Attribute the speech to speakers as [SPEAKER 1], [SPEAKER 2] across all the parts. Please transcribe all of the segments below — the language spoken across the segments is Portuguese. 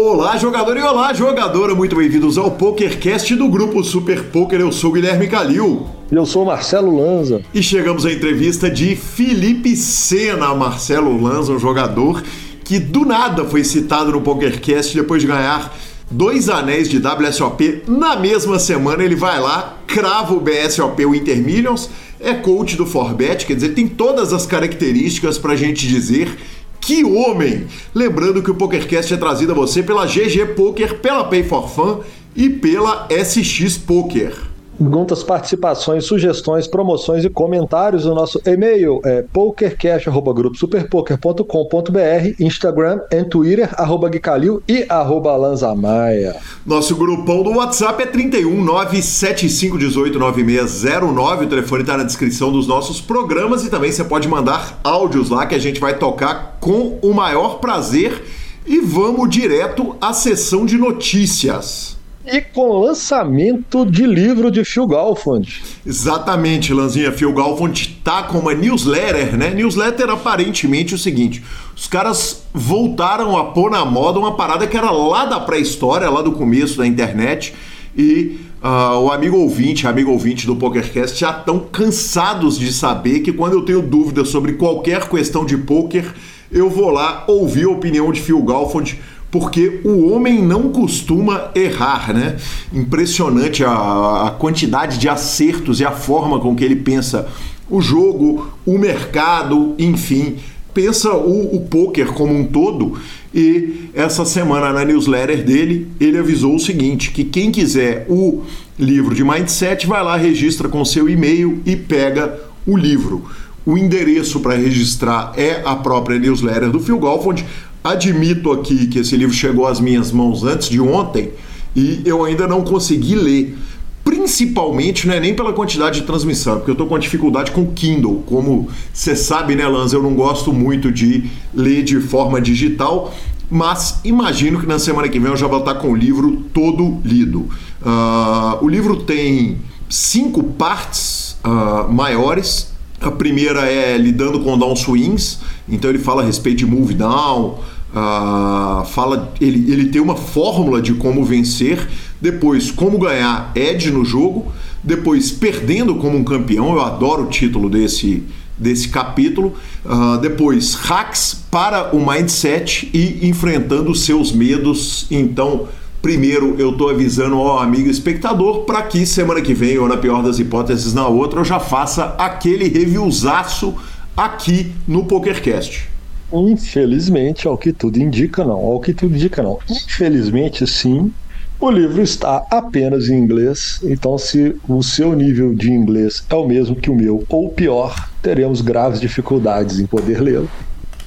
[SPEAKER 1] Olá, jogador e olá, jogadora, muito bem-vindos ao PokerCast do grupo Super Poker. Eu sou Guilherme Calil.
[SPEAKER 2] E eu sou Marcelo Lanza.
[SPEAKER 1] E chegamos à entrevista de Felipe Sena. Marcelo Lanza, um jogador que do nada foi citado no PokerCast depois de ganhar dois anéis de WSOP na mesma semana. Ele vai lá, crava o BSOP, o Intermillions, é coach do Forbet, quer dizer, tem todas as características para a gente dizer que homem! Lembrando que o PokerCast é trazido a você pela GG Poker, pela Pay for Fun e pela SX Poker.
[SPEAKER 2] Perguntas, participações, sugestões, promoções e comentários no nosso e-mail é pokercash.gruposuperpoker.com.br, Instagram e Twitter, arroba Guicalil e arroba Lanzamaia.
[SPEAKER 1] Nosso grupão do WhatsApp é 31 97518 9609. O telefone está na descrição dos nossos programas e também você pode mandar áudios lá que a gente vai tocar com o maior prazer. E vamos direto à sessão de notícias.
[SPEAKER 2] E com lançamento de livro de Phil Galfond.
[SPEAKER 1] Exatamente, Lanzinha. Phil Galfond tá com uma newsletter, né? Newsletter aparentemente o seguinte: os caras voltaram a pôr na moda uma parada que era lá da pré-história, lá do começo da internet. E uh, o amigo ouvinte, amigo ouvinte do PokerCast já estão cansados de saber que quando eu tenho dúvidas sobre qualquer questão de poker, eu vou lá ouvir a opinião de Phil Galfond porque o homem não costuma errar, né? Impressionante a, a, quantidade de acertos e a forma com que ele pensa o jogo, o mercado, enfim, pensa o, o poker como um todo. E essa semana na newsletter dele, ele avisou o seguinte: que quem quiser o livro de mindset vai lá, registra com seu e-mail e pega o livro. O endereço para registrar é a própria newsletter do Phil Galfond. Admito aqui que esse livro chegou às minhas mãos antes de ontem e eu ainda não consegui ler. Principalmente, não é nem pela quantidade de transmissão, porque eu estou com dificuldade com o Kindle. Como você sabe, né, Lanza, eu não gosto muito de ler de forma digital, mas imagino que na semana que vem eu já vou estar com o livro todo lido. Uh, o livro tem cinco partes uh, maiores. A primeira é lidando com down swings, então ele fala a respeito de move down, Uh, fala ele, ele tem uma fórmula de como vencer, depois como ganhar edge no jogo, depois perdendo como um campeão. Eu adoro o título desse desse capítulo. Uh, depois hacks para o mindset e enfrentando seus medos. Então Primeiro, eu estou avisando ao amigo espectador para que semana que vem, ou na pior das hipóteses, na outra, eu já faça aquele reviewzaço aqui no PokerCast.
[SPEAKER 2] Infelizmente, ao que tudo indica, não. Ao que tudo indica, não. Infelizmente, sim, o livro está apenas em inglês, então se o seu nível de inglês é o mesmo que o meu, ou pior, teremos graves dificuldades em poder lê-lo.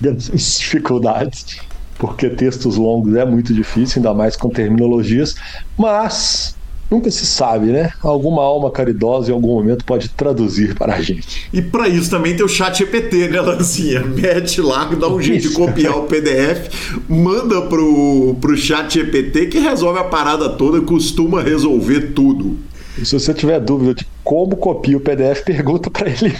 [SPEAKER 2] Dificuldades, porque textos longos é muito difícil, ainda mais com terminologias, mas Nunca se sabe, né? Alguma alma caridosa em algum momento pode traduzir para a gente.
[SPEAKER 1] E para isso também tem o chat EPT, né, Lancinha? Mete lá, dá um jeito de copiar o PDF, manda pro, pro chat EPT que resolve a parada toda, costuma resolver tudo.
[SPEAKER 2] E se você tiver dúvida de como copia o PDF, pergunta para ele.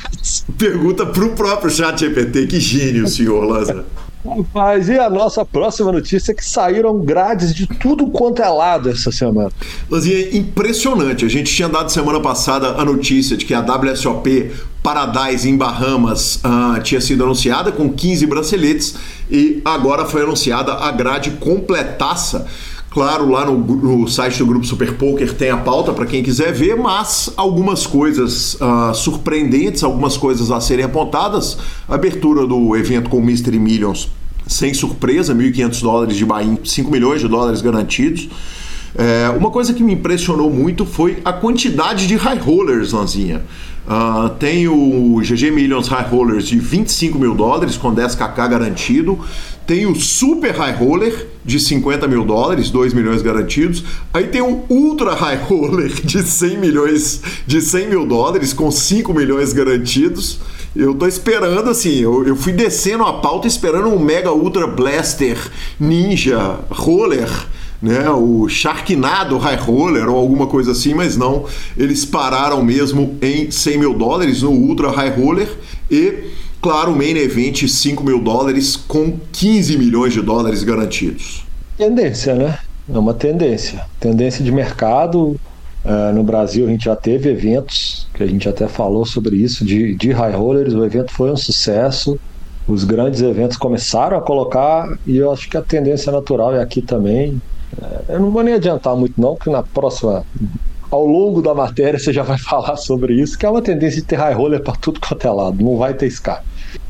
[SPEAKER 1] Pergunta pro próprio chat EPT. Que gênio, senhor Lanza.
[SPEAKER 2] Rapaz, e a nossa próxima notícia é que saíram grades de tudo quanto é lado essa semana.
[SPEAKER 1] Lanzinha, impressionante. A gente tinha dado semana passada a notícia de que a WSOP Paradise em Bahamas uh, tinha sido anunciada com 15 braceletes e agora foi anunciada a grade completaça. Claro, lá no, no, site do Grupo Super Poker tem a pauta para quem quiser ver, mas algumas coisas uh, surpreendentes, algumas coisas a serem apontadas. Abertura do evento com o Millions, sem surpresa, 1.500 dólares de buy 5 milhões de dólares garantidos. É, uma coisa que me impressionou muito foi a quantidade de high rollers, Lanzinha. Uh, tem o GG Millions High Rollers de 25 mil dólares com 10kk garantido. Tem o Super High Roller de 50 mil dólares, 2 milhões garantidos. Aí tem o Ultra High Roller de 100 milhões, de 100 mil dólares com 5 milhões garantidos. Eu tô esperando assim, eu, eu fui descendo a pauta esperando um Mega Ultra Blaster Ninja Roller né, o Sharknado High Roller ou alguma coisa assim, mas não, eles pararam mesmo em 100 mil dólares no Ultra High Roller e, claro, o Main Event 5 mil dólares com 15 milhões de dólares garantidos.
[SPEAKER 2] tendência, né? É uma tendência. Tendência de mercado. Uh, no Brasil a gente já teve eventos, que a gente até falou sobre isso, de, de high rollers. O evento foi um sucesso. Os grandes eventos começaram a colocar, e eu acho que a tendência natural é aqui também. Uh, eu não vou nem adiantar muito, não, porque na próxima ao longo da matéria você já vai falar sobre isso, que é uma tendência de ter high roller para tudo quanto é lado, não vai ter escape.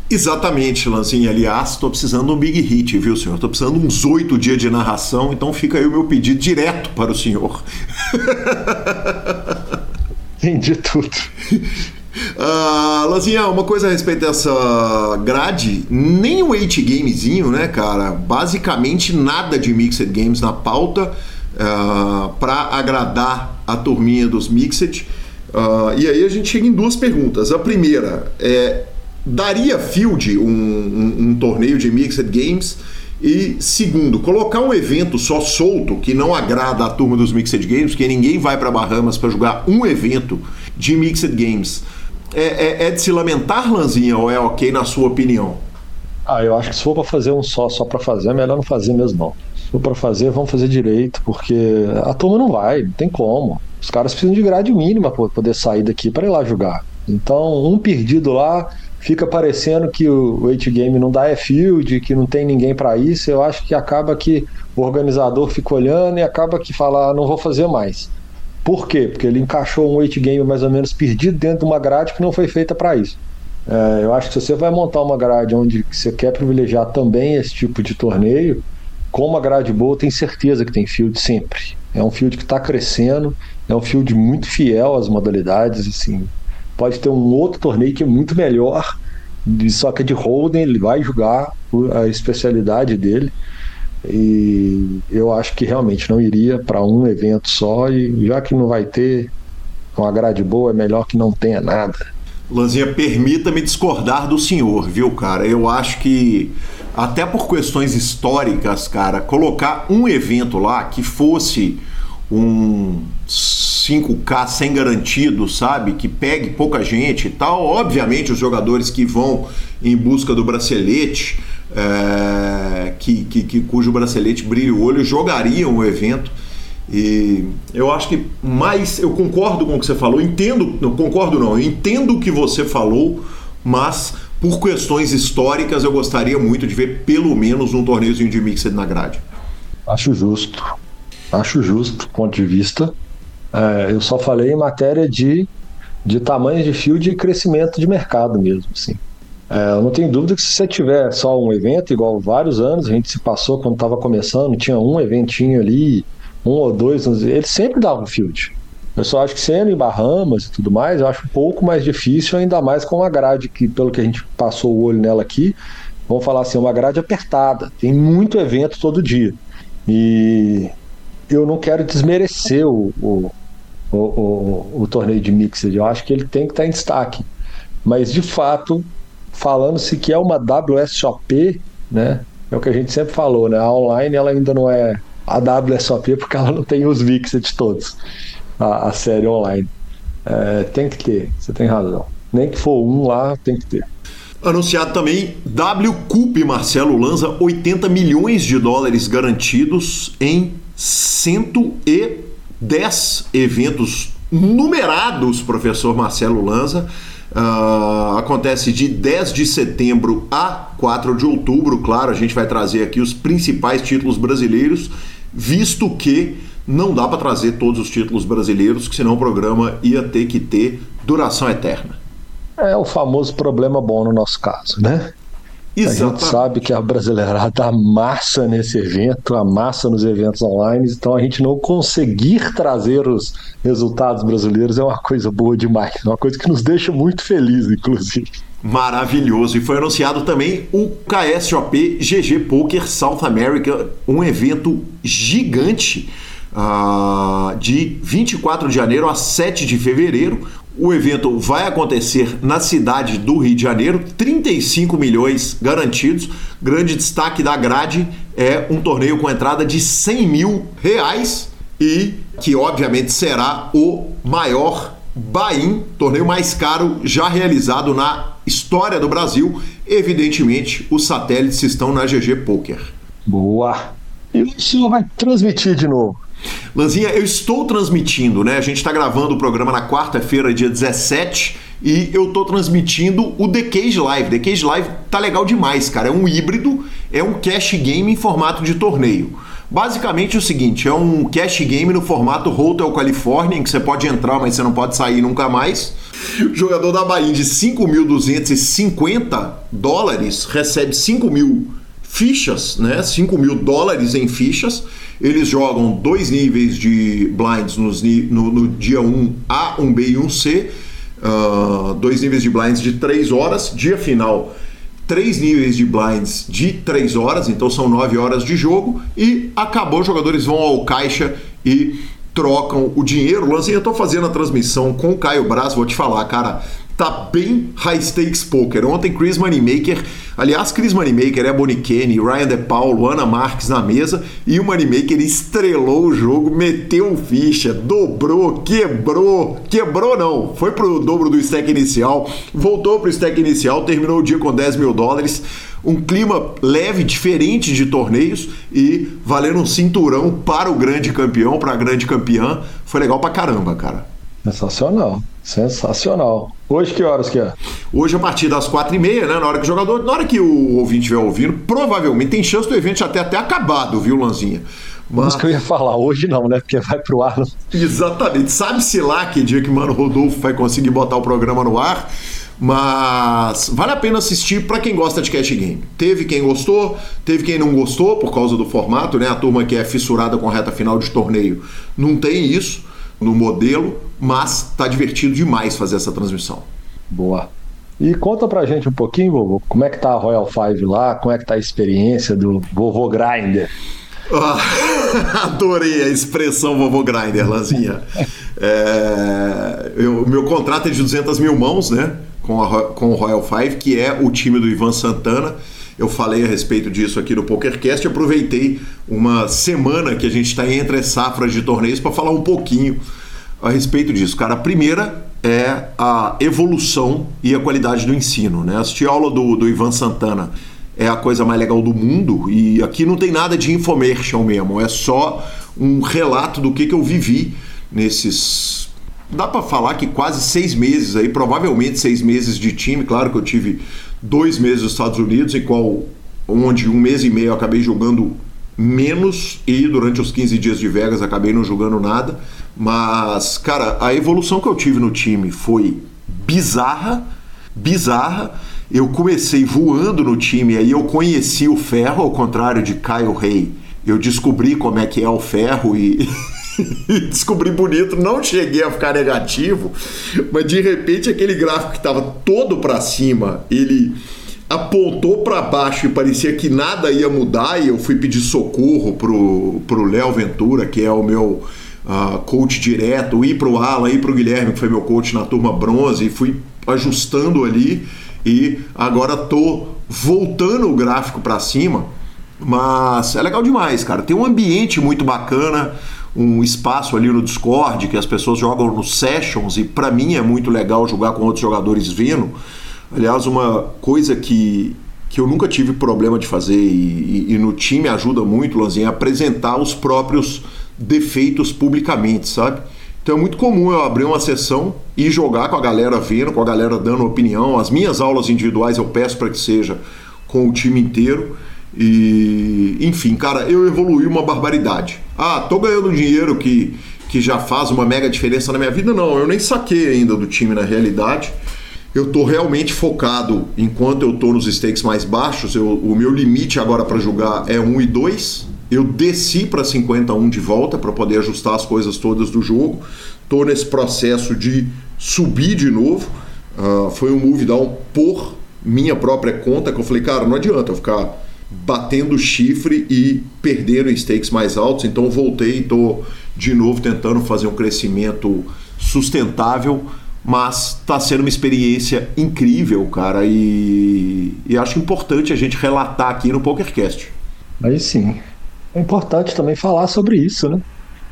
[SPEAKER 1] Exatamente, Lanzinho. Aliás, estou precisando de um big hit, viu, senhor? Estou precisando de uns oito dias de narração, então fica aí o meu pedido direto para o senhor.
[SPEAKER 2] Entendi tudo.
[SPEAKER 1] Uh, Lanzinha, uma coisa a respeito dessa grade, nem o 8 gamezinho, né, cara? Basicamente nada de Mixed Games na pauta uh, ah, para agradar a turminha dos Mixed. Uh, e aí a gente chega em duas perguntas. A primeira é daria field um, um, um, torneio de Mixed Games? E segundo, colocar um evento só solto que não agrada a turma dos Mixed Games, porque ninguém vai para Bahamas para jogar um evento de Mixed Games. É, é, é, de se lamentar, Lanzinha, ou é ok na sua opinião?
[SPEAKER 2] Ah, eu acho que se for para fazer um só, só para fazer, é melhor não fazer mesmo não. Se for para fazer, vamos fazer direito, porque a turma não vai, não tem como. Os caras precisam de grade mínima para poder sair daqui para ir lá jogar. Então, um perdido lá, fica parecendo que o 8 game não dá é field, que não tem ninguém para isso. Eu acho que acaba que o organizador fica olhando e acaba que fala, ah, não vou fazer mais. Por quê? Porque ele encaixou um 8 game mais ou menos perdido dentro de uma grade que não foi feita para isso. É, eu acho que se você vai montar uma grade onde você quer privilegiar também esse tipo de torneio, com uma grade boa, tem certeza que tem field sempre. É um field que está crescendo, é um field muito fiel às modalidades, assim, pode ter um outro torneio que é muito melhor, só que é de Holden, ele vai jogar a especialidade dele. E eu acho que realmente não iria para um evento só, e já que não vai ter uma grade boa, é melhor que não tenha nada.
[SPEAKER 1] Lanzinha, permita-me discordar do senhor, viu, cara? Eu acho que, até por questões históricas, cara, colocar um evento lá que fosse um 5K sem garantido, sabe? Que pegue pouca gente e tal. Obviamente, os jogadores que vão em busca do bracelete, é, que, que, que, cujo bracelete brilha o olho, jogariam o evento. E eu acho que mais. Eu concordo com o que você falou, entendo. Não concordo, não. Eu entendo o que você falou, mas por questões históricas eu gostaria muito de ver pelo menos um torneiozinho de Mixed na grade.
[SPEAKER 2] Acho justo. Acho justo, ponto de vista. É, eu só falei em matéria de, de tamanho de fio de crescimento de mercado mesmo, assim. É, eu não tenho dúvida que se você tiver só um evento, igual vários anos, a gente se passou quando estava começando, tinha um eventinho ali, um ou dois, ele sempre dava um field. Eu só acho que sendo em Bahamas e tudo mais, eu acho um pouco mais difícil, ainda mais com uma grade que, pelo que a gente passou o olho nela aqui, vamos falar assim, uma grade apertada. Tem muito evento todo dia. E eu não quero desmerecer o, o, o, o, o torneio de Mixed. Eu acho que ele tem que estar em destaque. Mas, de fato, falando-se que é uma WSOP, né? É o que a gente sempre falou, né? A online ela ainda não é a WSOP porque ela não tem os Mixed todos, a, a série online. É, tem que ter, você tem razão. Nem que for um lá, tem que ter.
[SPEAKER 1] Anunciado também W Cup Marcelo Lanza, 80 milhões de dólares garantidos em 110 eventos numerados, professor Marcelo Lanza. Uh, acontece de 10 de setembro a 4 de outubro. Claro, a gente vai trazer aqui os principais títulos brasileiros, visto que não dá para trazer todos os títulos brasileiros, que senão o programa ia ter que ter duração eterna.
[SPEAKER 2] É o famoso problema bom no nosso caso, né? Exatamente. A gente sabe que a brasileirada amassa nesse evento, amassa nos eventos online, então a gente não conseguir trazer os resultados brasileiros é uma coisa boa demais, é uma coisa que nos deixa muito felizes, inclusive.
[SPEAKER 1] Maravilhoso. E foi anunciado também o KSOP GG Poker South America, um evento gigante uh, de 24 de janeiro a 7 de fevereiro. O evento vai acontecer na cidade do Rio de Janeiro, 35 milhões garantidos. Grande destaque da grade é um torneio com entrada de 100 mil reais e que obviamente será o maior Bain, torneio mais caro já realizado na história do Brasil. Evidentemente, os satélites estão na GG Poker.
[SPEAKER 2] Boa! E o senhor vai transmitir de novo?
[SPEAKER 1] Lanzinha, eu estou transmitindo, né? A gente está gravando o programa na quarta-feira, dia 17, e eu estou transmitindo o The Cage Live. The Cage Live tá legal demais, cara. É um híbrido, é um cash game em formato de torneio. Basicamente é o seguinte, é um cash game no formato Hotel California, em que você pode entrar, mas você não pode sair nunca mais. O jogador da Bahia de 5.250 dólares recebe 5 mil fichas, né? 5 mil dólares em fichas. Eles jogam dois níveis de blinds nos, no, no, dia 1 A, 1B e 1C. Uh, dois níveis de blinds de 3 horas. Dia final, três níveis de blinds de 3 horas, então são 9 horas de jogo. E acabou, os jogadores vão ao caixa e trocam o dinheiro. Lanzinha, eu tô fazendo a transmissão com o Caio Braz, vou te falar, cara tá bem high stakes poker. Ontem Chris Moneymaker, aliás, Chris Moneymaker é Kenny, Ryan De Paulo, Ana Marques na mesa e o Moneymaker estrelou o jogo, meteu ficha, dobrou, quebrou, quebrou não, foi pro dobro do stack inicial, voltou pro stack inicial, terminou o dia com 10 mil dólares um clima leve, diferente de torneios e valendo um cinturão para o grande campeão, para a grande campeã. Foi legal pra caramba, cara.
[SPEAKER 2] Sensacional, sensacional. Hoje que horas que é?
[SPEAKER 1] Hoje a partir das quatro e meia, né? Na hora que o jogador, na hora que o ouvinte estiver ouvindo, provavelmente tem chance do evento já ter até acabado, viu, Lanzinha?
[SPEAKER 2] Mas... Isso que eu ia falar, hoje não, né? Porque vai pro ar. Não...
[SPEAKER 1] Exatamente. Sabe-se lá que dia que o Mano Rodolfo vai conseguir botar o programa no ar. Mas vale a pena assistir para quem gosta de cash game. Teve quem gostou, teve quem não gostou por causa do formato, né? A turma que é fissurada com a reta final de torneio não tem isso no modelo, mas tá divertido demais fazer essa transmissão.
[SPEAKER 2] Boa. E conta pra gente um pouquinho, vovô, como é que tá a Royal Five lá, como é que tá a experiência do vovô Grinder?
[SPEAKER 1] Ah, adorei a expressão vovô Grinder, Lazinha. é, o meu contrato é de 200 mil mãos, né, com, a, com o Royal Five, que é o time do Ivan Santana. Eu falei a respeito disso aqui no PokerCast. Aproveitei uma semana que a gente está entre safras de torneios para falar um pouquinho a respeito disso. Cara, a primeira é a evolução e a qualidade do ensino. Né? Assistir aula do, do Ivan Santana é a coisa mais legal do mundo e aqui não tem nada de infomercial mesmo, é só um relato do que, que eu vivi nesses. Dá para falar que quase seis meses aí, provavelmente seis meses de time. Claro que eu tive dois meses nos Estados Unidos, em qual, onde um mês e meio acabei jogando menos e durante os 15 dias de Vegas acabei não jogando nada. Mas, cara, a evolução que eu tive no time foi bizarra, bizarra. Eu comecei voando no time, aí eu conheci o ferro, ao contrário de Kyle Rey. Eu descobri como é que é o ferro e descobri bonito, não cheguei a ficar negativo, mas de repente aquele gráfico que estava todo para cima, ele apontou para baixo e parecia que nada ia mudar e eu fui pedir socorro pro pro Léo Ventura, que é o meu uh, coach direto, ir pro Alan, ir pro Guilherme, que foi meu coach na turma bronze, e fui ajustando ali e agora tô voltando o gráfico para cima, mas é legal demais, cara. Tem um ambiente muito bacana um espaço ali no Discord que as pessoas jogam nos sessions e para mim é muito legal jogar com outros jogadores vendo. Aliás, uma coisa que, que eu nunca tive problema de fazer e, e, e no time ajuda muito, Lanzinha, é apresentar os próprios defeitos publicamente, sabe? Então é muito comum eu abrir uma sessão e jogar com a galera vendo, com a galera dando opinião. As minhas aulas individuais eu peço para que seja com o time inteiro. E, enfim, cara, eu evoluí uma barbaridade. Ah, tô ganhando dinheiro que, que já faz uma mega diferença na minha vida? Não, eu nem saquei ainda do time na realidade. Eu tô realmente focado, enquanto eu tô nos stakes mais baixos, eu, o meu limite agora para jogar é 1 e 2. Eu desci para 51 de volta para poder ajustar as coisas todas do jogo. Tô nesse processo de subir de novo. Uh, foi um move down por minha própria conta que eu falei, cara, não adianta eu ficar batendo chifre e perdendo stakes mais altos. Então voltei e estou de novo tentando fazer um crescimento sustentável, mas está sendo uma experiência incrível, cara, e, e acho importante a gente relatar aqui no PokerCast.
[SPEAKER 2] Aí sim. É importante também falar sobre isso, né?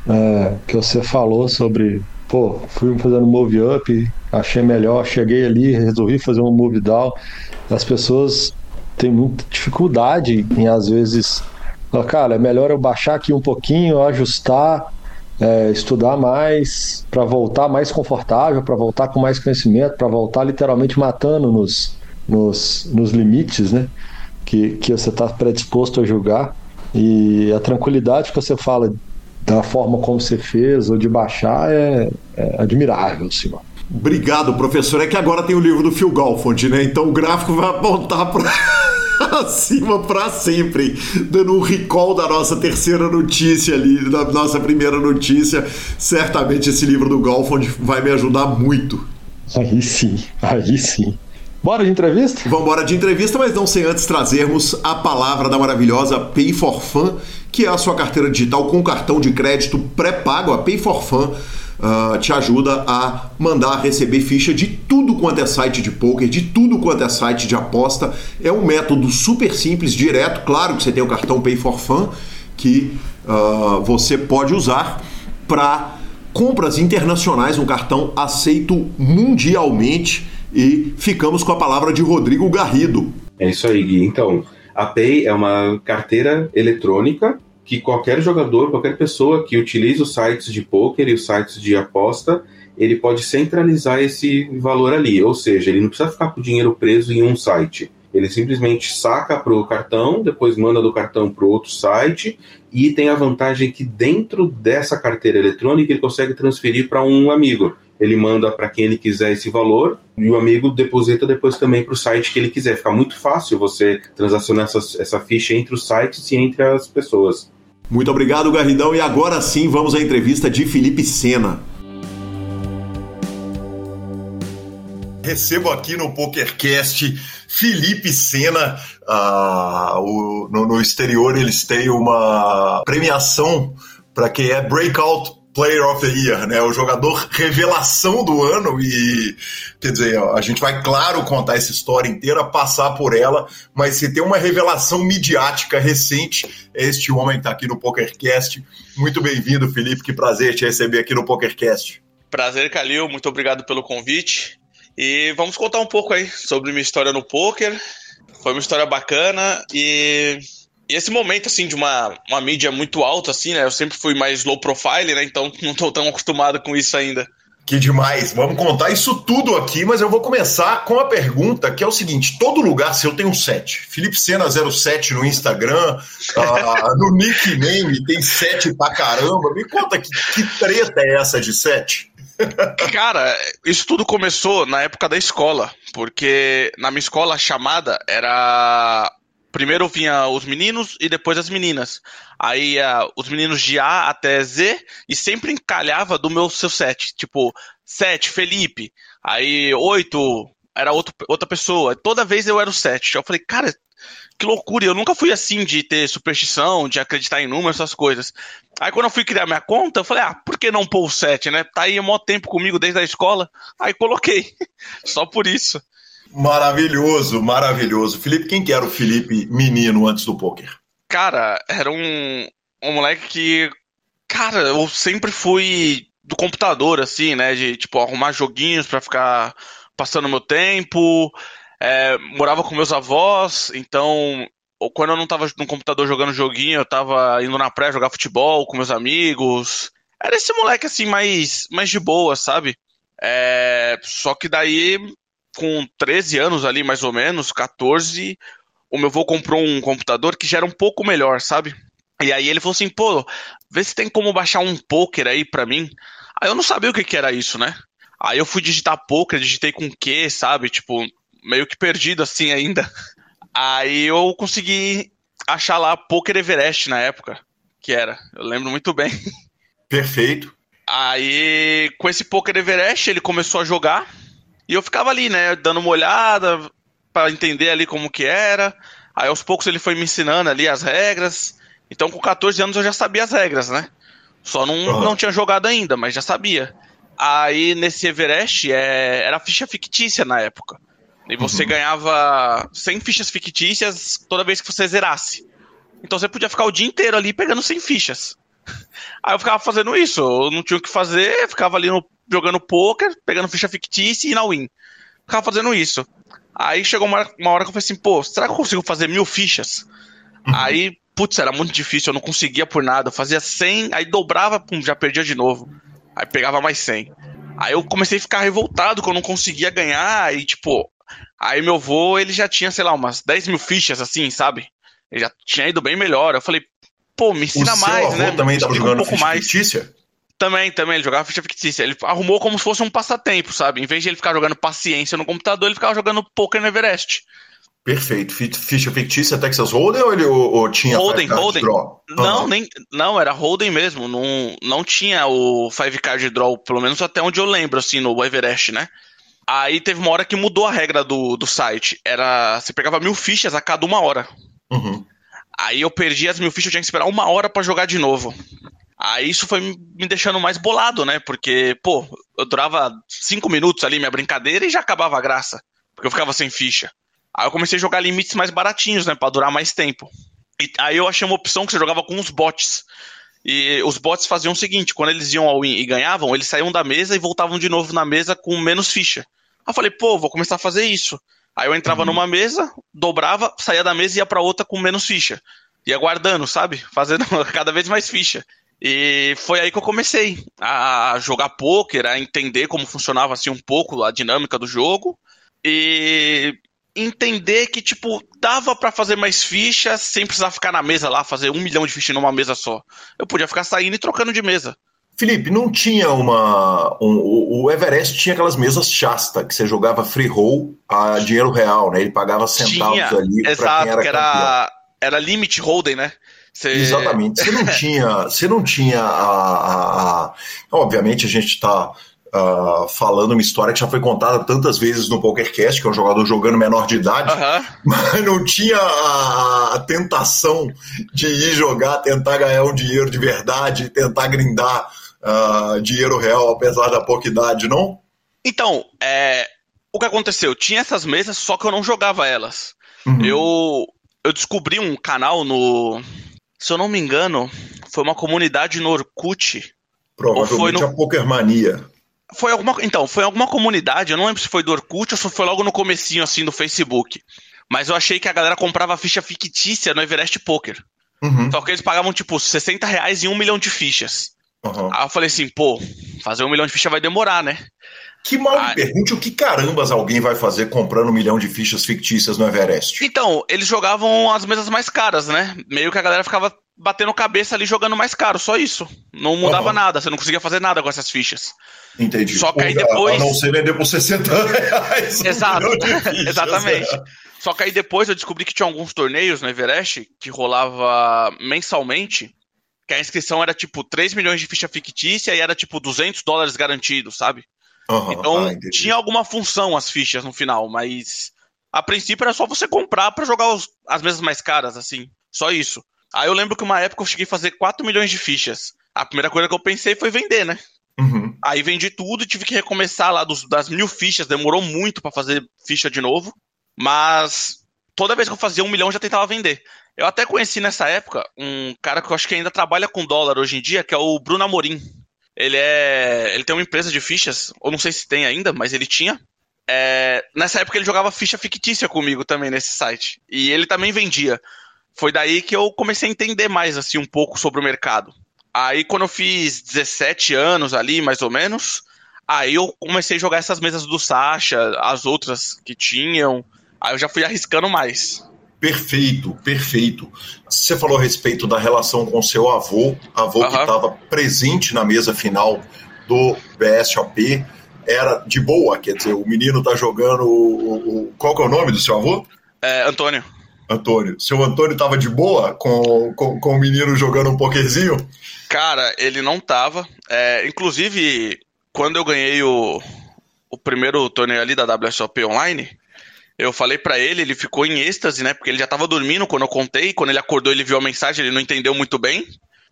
[SPEAKER 2] É, que você falou sobre, pô, fui fazendo move up, achei melhor, cheguei ali, resolvi fazer um move down. As pessoas tem muita dificuldade em às vezes Cara, é melhor eu baixar aqui um pouquinho, ajustar, é, estudar mais, para voltar mais confortável, para voltar com mais conhecimento, para voltar literalmente matando nos, nos, nos limites, né? Que, que você está predisposto a julgar. E a tranquilidade que você fala da forma como você fez ou de baixar é, é admirável, Simão.
[SPEAKER 1] Obrigado, professor. É que agora tem o livro do Phil Galfond, né? Então o gráfico vai apontar para acima para sempre, dando um recall da nossa terceira notícia ali, da nossa primeira notícia. Certamente esse livro do Galfond vai me ajudar muito.
[SPEAKER 2] Aí sim, aí sim. Bora de entrevista?
[SPEAKER 1] Vamos embora de entrevista, mas não sem antes trazermos a palavra da maravilhosa Pay for Fun, que é a sua carteira digital com cartão de crédito pré-pago, a Pay for Fun uh, te ajuda a mandar receber ficha de tudo quanto é site de poker, de tudo quanto é site de aposta. É um método super simples, direto. Claro que você tem o cartão Pay for Fun que uh, você pode usar para compras internacionais, um cartão aceito mundialmente. E ficamos com a palavra de Rodrigo Garrido.
[SPEAKER 3] É isso aí, Gui. Então, a Pay é uma carteira eletrônica que qualquer jogador, qualquer pessoa que utilize os sites de poker e os sites de aposta, ele pode centralizar esse valor ali, ou seja, ele não precisa ficar com o dinheiro preso em um site. Ele simplesmente saca para o cartão, depois manda do cartão para outro site e tem a vantagem que dentro dessa carteira eletrônica ele consegue transferir para um amigo ele manda para quem ele quiser esse valor e o amigo deposita depois também para o site que ele quiser. Fica muito fácil você transacionar essa, essa ficha entre os sites e entre as pessoas.
[SPEAKER 1] Muito obrigado, Garridão. E agora sim vamos à entrevista de Felipe Sena. Recebo aqui no PokerCast Felipe Sena. Ah, o, no, no exterior eles têm uma premiação para quem é Breakout Player of the Year, né? O jogador revelação do ano e quer dizer, a gente vai claro contar essa história inteira, passar por ela, mas se tem uma revelação midiática recente, é este homem que está aqui no PokerCast. Muito bem-vindo, Felipe, que prazer te receber aqui no PokerCast.
[SPEAKER 4] Prazer, Calil, muito obrigado pelo convite. E vamos contar um pouco aí sobre minha história no poker. Foi uma história bacana e e esse momento, assim, de uma, uma mídia muito alta, assim, né? Eu sempre fui mais low profile, né? Então não tô tão acostumado com isso ainda.
[SPEAKER 1] Que demais! Vamos contar isso tudo aqui, mas eu vou começar com a pergunta que é o seguinte: todo lugar seu tem um 7. Felipe Sena 07 no Instagram, uh, no nickname tem 7 pra caramba. Me conta que, que treta é essa de 7?
[SPEAKER 4] Cara, isso tudo começou na época da escola, porque na minha escola a chamada era primeiro vinha os meninos e depois as meninas. Aí uh, os meninos de A até Z e sempre encalhava do meu seu set. Tipo, 7, Felipe. Aí 8 era outro, outra pessoa. Toda vez eu era o 7. Eu falei, cara, que loucura. Eu nunca fui assim de ter superstição, de acreditar em números, essas coisas. Aí quando eu fui criar minha conta, eu falei, ah, por que não pôr o 7, né? Tá aí há maior tempo comigo desde a escola. Aí coloquei. Só por isso.
[SPEAKER 1] Maravilhoso, maravilhoso. Felipe, quem que era o Felipe menino antes do poker?
[SPEAKER 4] Cara, era um, um moleque que. Cara, eu sempre fui do computador, assim, né? De, tipo, arrumar joguinhos para ficar passando meu tempo. É, morava com meus avós, então. Quando eu não tava no computador jogando joguinho, eu tava indo na praia jogar futebol com meus amigos. Era esse moleque, assim, mais, mais de boa, sabe? É, só que daí com 13 anos ali, mais ou menos, 14, o meu avô comprou um computador que já era um pouco melhor, sabe? E aí ele falou assim, pô, vê se tem como baixar um poker aí pra mim. Aí eu não sabia o que, que era isso, né? Aí eu fui digitar poker, digitei com Q, sabe? Tipo, meio que perdido assim ainda. Aí eu consegui achar lá Poker Everest na época, que era. Eu lembro muito bem.
[SPEAKER 1] Perfeito.
[SPEAKER 4] Aí, com esse Poker Everest, ele começou a jogar. E eu ficava ali, né, dando uma olhada para entender ali como que era. Aí aos poucos ele foi me ensinando ali as regras. Então com 14 anos eu já sabia as regras, né? Só não, uhum. não tinha jogado ainda, mas já sabia. Aí nesse Everest é, era ficha fictícia na época. E você uhum. ganhava 100 fichas fictícias toda vez que você zerasse. Então você podia ficar o dia inteiro ali pegando 100 fichas. Aí eu ficava fazendo isso, eu não tinha o que fazer, ficava ali no jogando poker, pegando ficha fictícia e na win. Ficava fazendo isso. Aí chegou uma, uma hora que eu falei assim, pô, será que eu consigo fazer mil fichas? Uhum. Aí putz, era muito difícil, eu não conseguia por nada. Eu fazia 100, aí dobrava, pum, já perdia de novo. Aí pegava mais 100. Aí eu comecei a ficar revoltado que eu não conseguia ganhar e, tipo, aí meu avô, ele já tinha, sei lá, umas 10 mil fichas, assim, sabe? Ele já tinha ido bem melhor. Eu falei, pô, me ensina
[SPEAKER 1] o
[SPEAKER 4] mais,
[SPEAKER 1] seu avô
[SPEAKER 4] né?
[SPEAKER 1] também estava jogando
[SPEAKER 4] um pouco
[SPEAKER 1] ficha
[SPEAKER 4] mais.
[SPEAKER 1] fictícia?
[SPEAKER 4] Também, também, ele jogava ficha fictícia. Ele arrumou como se fosse um passatempo, sabe? Em vez de ele ficar jogando paciência no computador, ele ficava jogando poker no Everest.
[SPEAKER 1] Perfeito. Fi- Ficha fictícia Texas Hold'em ou ele ou, ou tinha
[SPEAKER 4] Hold'em, Hold'em.
[SPEAKER 1] draw?
[SPEAKER 4] Não,
[SPEAKER 1] Aham.
[SPEAKER 4] nem, não, era Hold'em mesmo. Não, não tinha o Five Card Draw, pelo menos até onde eu lembro, assim, no Everest, né? Aí teve uma hora que mudou a regra do, do site. Era. Você pegava mil fichas a cada uma hora.
[SPEAKER 1] Uhum.
[SPEAKER 4] Aí eu perdi as mil fichas, eu tinha que esperar uma hora pra jogar de novo. Aí isso foi me deixando mais bolado, né? Porque, pô, eu durava cinco minutos ali, minha brincadeira, e já acabava a graça. Porque eu ficava sem ficha. Aí eu comecei a jogar limites mais baratinhos, né? Pra durar mais tempo. E aí eu achei uma opção que você jogava com os bots. E os bots faziam o seguinte: quando eles iam ao win e ganhavam, eles saíam da mesa e voltavam de novo na mesa com menos ficha. Aí eu falei, pô, vou começar a fazer isso. Aí eu entrava numa mesa, dobrava, saía da mesa e ia pra outra com menos ficha. Ia guardando, sabe? Fazendo cada vez mais ficha. E foi aí que eu comecei a jogar poker, a entender como funcionava assim um pouco a dinâmica do jogo e entender que tipo dava pra fazer mais fichas sem precisar ficar na mesa lá fazer um milhão de fichas numa mesa só. Eu podia ficar saindo e trocando de mesa.
[SPEAKER 1] Felipe, não tinha uma. um- o Everest tinha aquelas mesas chasta que você jogava free roll a dinheiro real, né? Ele pagava centavos
[SPEAKER 4] Tinha,
[SPEAKER 1] ali
[SPEAKER 4] exato,
[SPEAKER 1] quem era,
[SPEAKER 4] que
[SPEAKER 1] campeão.
[SPEAKER 4] era era limit holding, né? Você-
[SPEAKER 1] Exatamente. Você não tinha, você não tinha a, a- a- obviamente a gente está falando uma história que já foi contada tantas vezes no PokerCast, que é um jogador jogando menor de idade,
[SPEAKER 4] Aham.
[SPEAKER 1] mas não tinha a, a tentação de ir jogar, tentar ganhar um dinheiro de verdade, tentar grindar ah, dinheiro real, apesar da pouca idade, não?
[SPEAKER 4] Então, é, o que aconteceu? Tinha essas mesas, só que eu não jogava elas.
[SPEAKER 1] Uhum.
[SPEAKER 4] Eu, eu descobri um canal no. Se eu não me engano, foi uma comunidade no Orkut.
[SPEAKER 1] Provavelmente
[SPEAKER 4] ou foi no-
[SPEAKER 1] a Pokermania.
[SPEAKER 4] Foi alguma. Então, foi alguma comunidade, eu não lembro se foi do Orkut ou se foi logo no comecinho, assim, do Facebook. Mas eu achei que a galera comprava ficha fictícia no Everest Poker.
[SPEAKER 1] Uhum,
[SPEAKER 4] Só que eles pagavam, tipo, 60 reais em um milhão de fichas.
[SPEAKER 1] Uhum.
[SPEAKER 4] Aí eu falei assim, pô, fazer um milhão de fichas vai demorar, né?
[SPEAKER 1] Que mal me pergunte o que carambas alguém vai fazer comprando um milhão de fichas fictícias no Everest.
[SPEAKER 4] Então, eles jogavam as mesas mais caras, né? Meio que a galera ficava batendo cabeça ali jogando mais caro, só isso. Não mudava
[SPEAKER 1] Aham.
[SPEAKER 4] nada, você não conseguia fazer nada com essas fichas.
[SPEAKER 1] Entendi.
[SPEAKER 4] Só que aí depois-
[SPEAKER 1] A não ser vender por 60 reais. um
[SPEAKER 4] Exato,
[SPEAKER 1] de fichas.
[SPEAKER 4] exatamente. Só que aí depois eu descobri que tinha alguns torneios no Everest que rolava mensalmente, que a inscrição era tipo 3 milhões de ficha fictícia e era tipo 200 dólares garantidos, sabe?
[SPEAKER 1] Aham,
[SPEAKER 4] Então
[SPEAKER 1] ah,
[SPEAKER 4] tinha alguma função as fichas no final, mas a princípio era só você comprar pra jogar os- as mesas mais caras, assim. Só isso. Aí eu lembro que uma época eu cheguei a fazer 4 milhões de fichas. A primeira coisa que eu pensei foi vender, né?
[SPEAKER 1] Uhum.
[SPEAKER 4] Aí vendi tudo e tive que recomeçar lá dos- das mil fichas. Demorou muito pra fazer ficha de novo. Mas toda vez que eu fazia um milhão eu já tentava vender. Eu até conheci nessa época um cara que eu acho que ainda trabalha com dólar hoje em dia, que é o Bruno Amorim. Ele é. Ele tem uma empresa de fichas, ou não sei se tem ainda, mas ele tinha. É, nessa época ele jogava ficha fictícia comigo também nesse site. E ele também vendia. Foi daí que eu comecei a entender mais assim um pouco sobre o mercado. Aí quando eu fiz 17 anos ali, mais ou menos, aí eu comecei a jogar essas mesas do Sasha, as outras que tinham. Aí eu já fui arriscando mais.
[SPEAKER 1] Perfeito, perfeito. Você falou a respeito da relação com seu avô, avô que
[SPEAKER 4] Aham.
[SPEAKER 1] estava presente na mesa final do BSOP. Era de boa, quer dizer, o menino tá jogando. O, o- qual que é o nome do seu avô?
[SPEAKER 4] É, Antônio.
[SPEAKER 1] Antônio. Seu Antônio tava de boa com, com, com o menino jogando um pokerzinho?
[SPEAKER 4] Cara, ele não tava. É, inclusive, quando eu ganhei o, o primeiro torneio ali da WSOP online, eu falei pra ele, ele ficou em êxtase, né? Porque ele já tava dormindo quando eu contei. Quando ele acordou, ele viu a mensagem, ele não entendeu muito bem.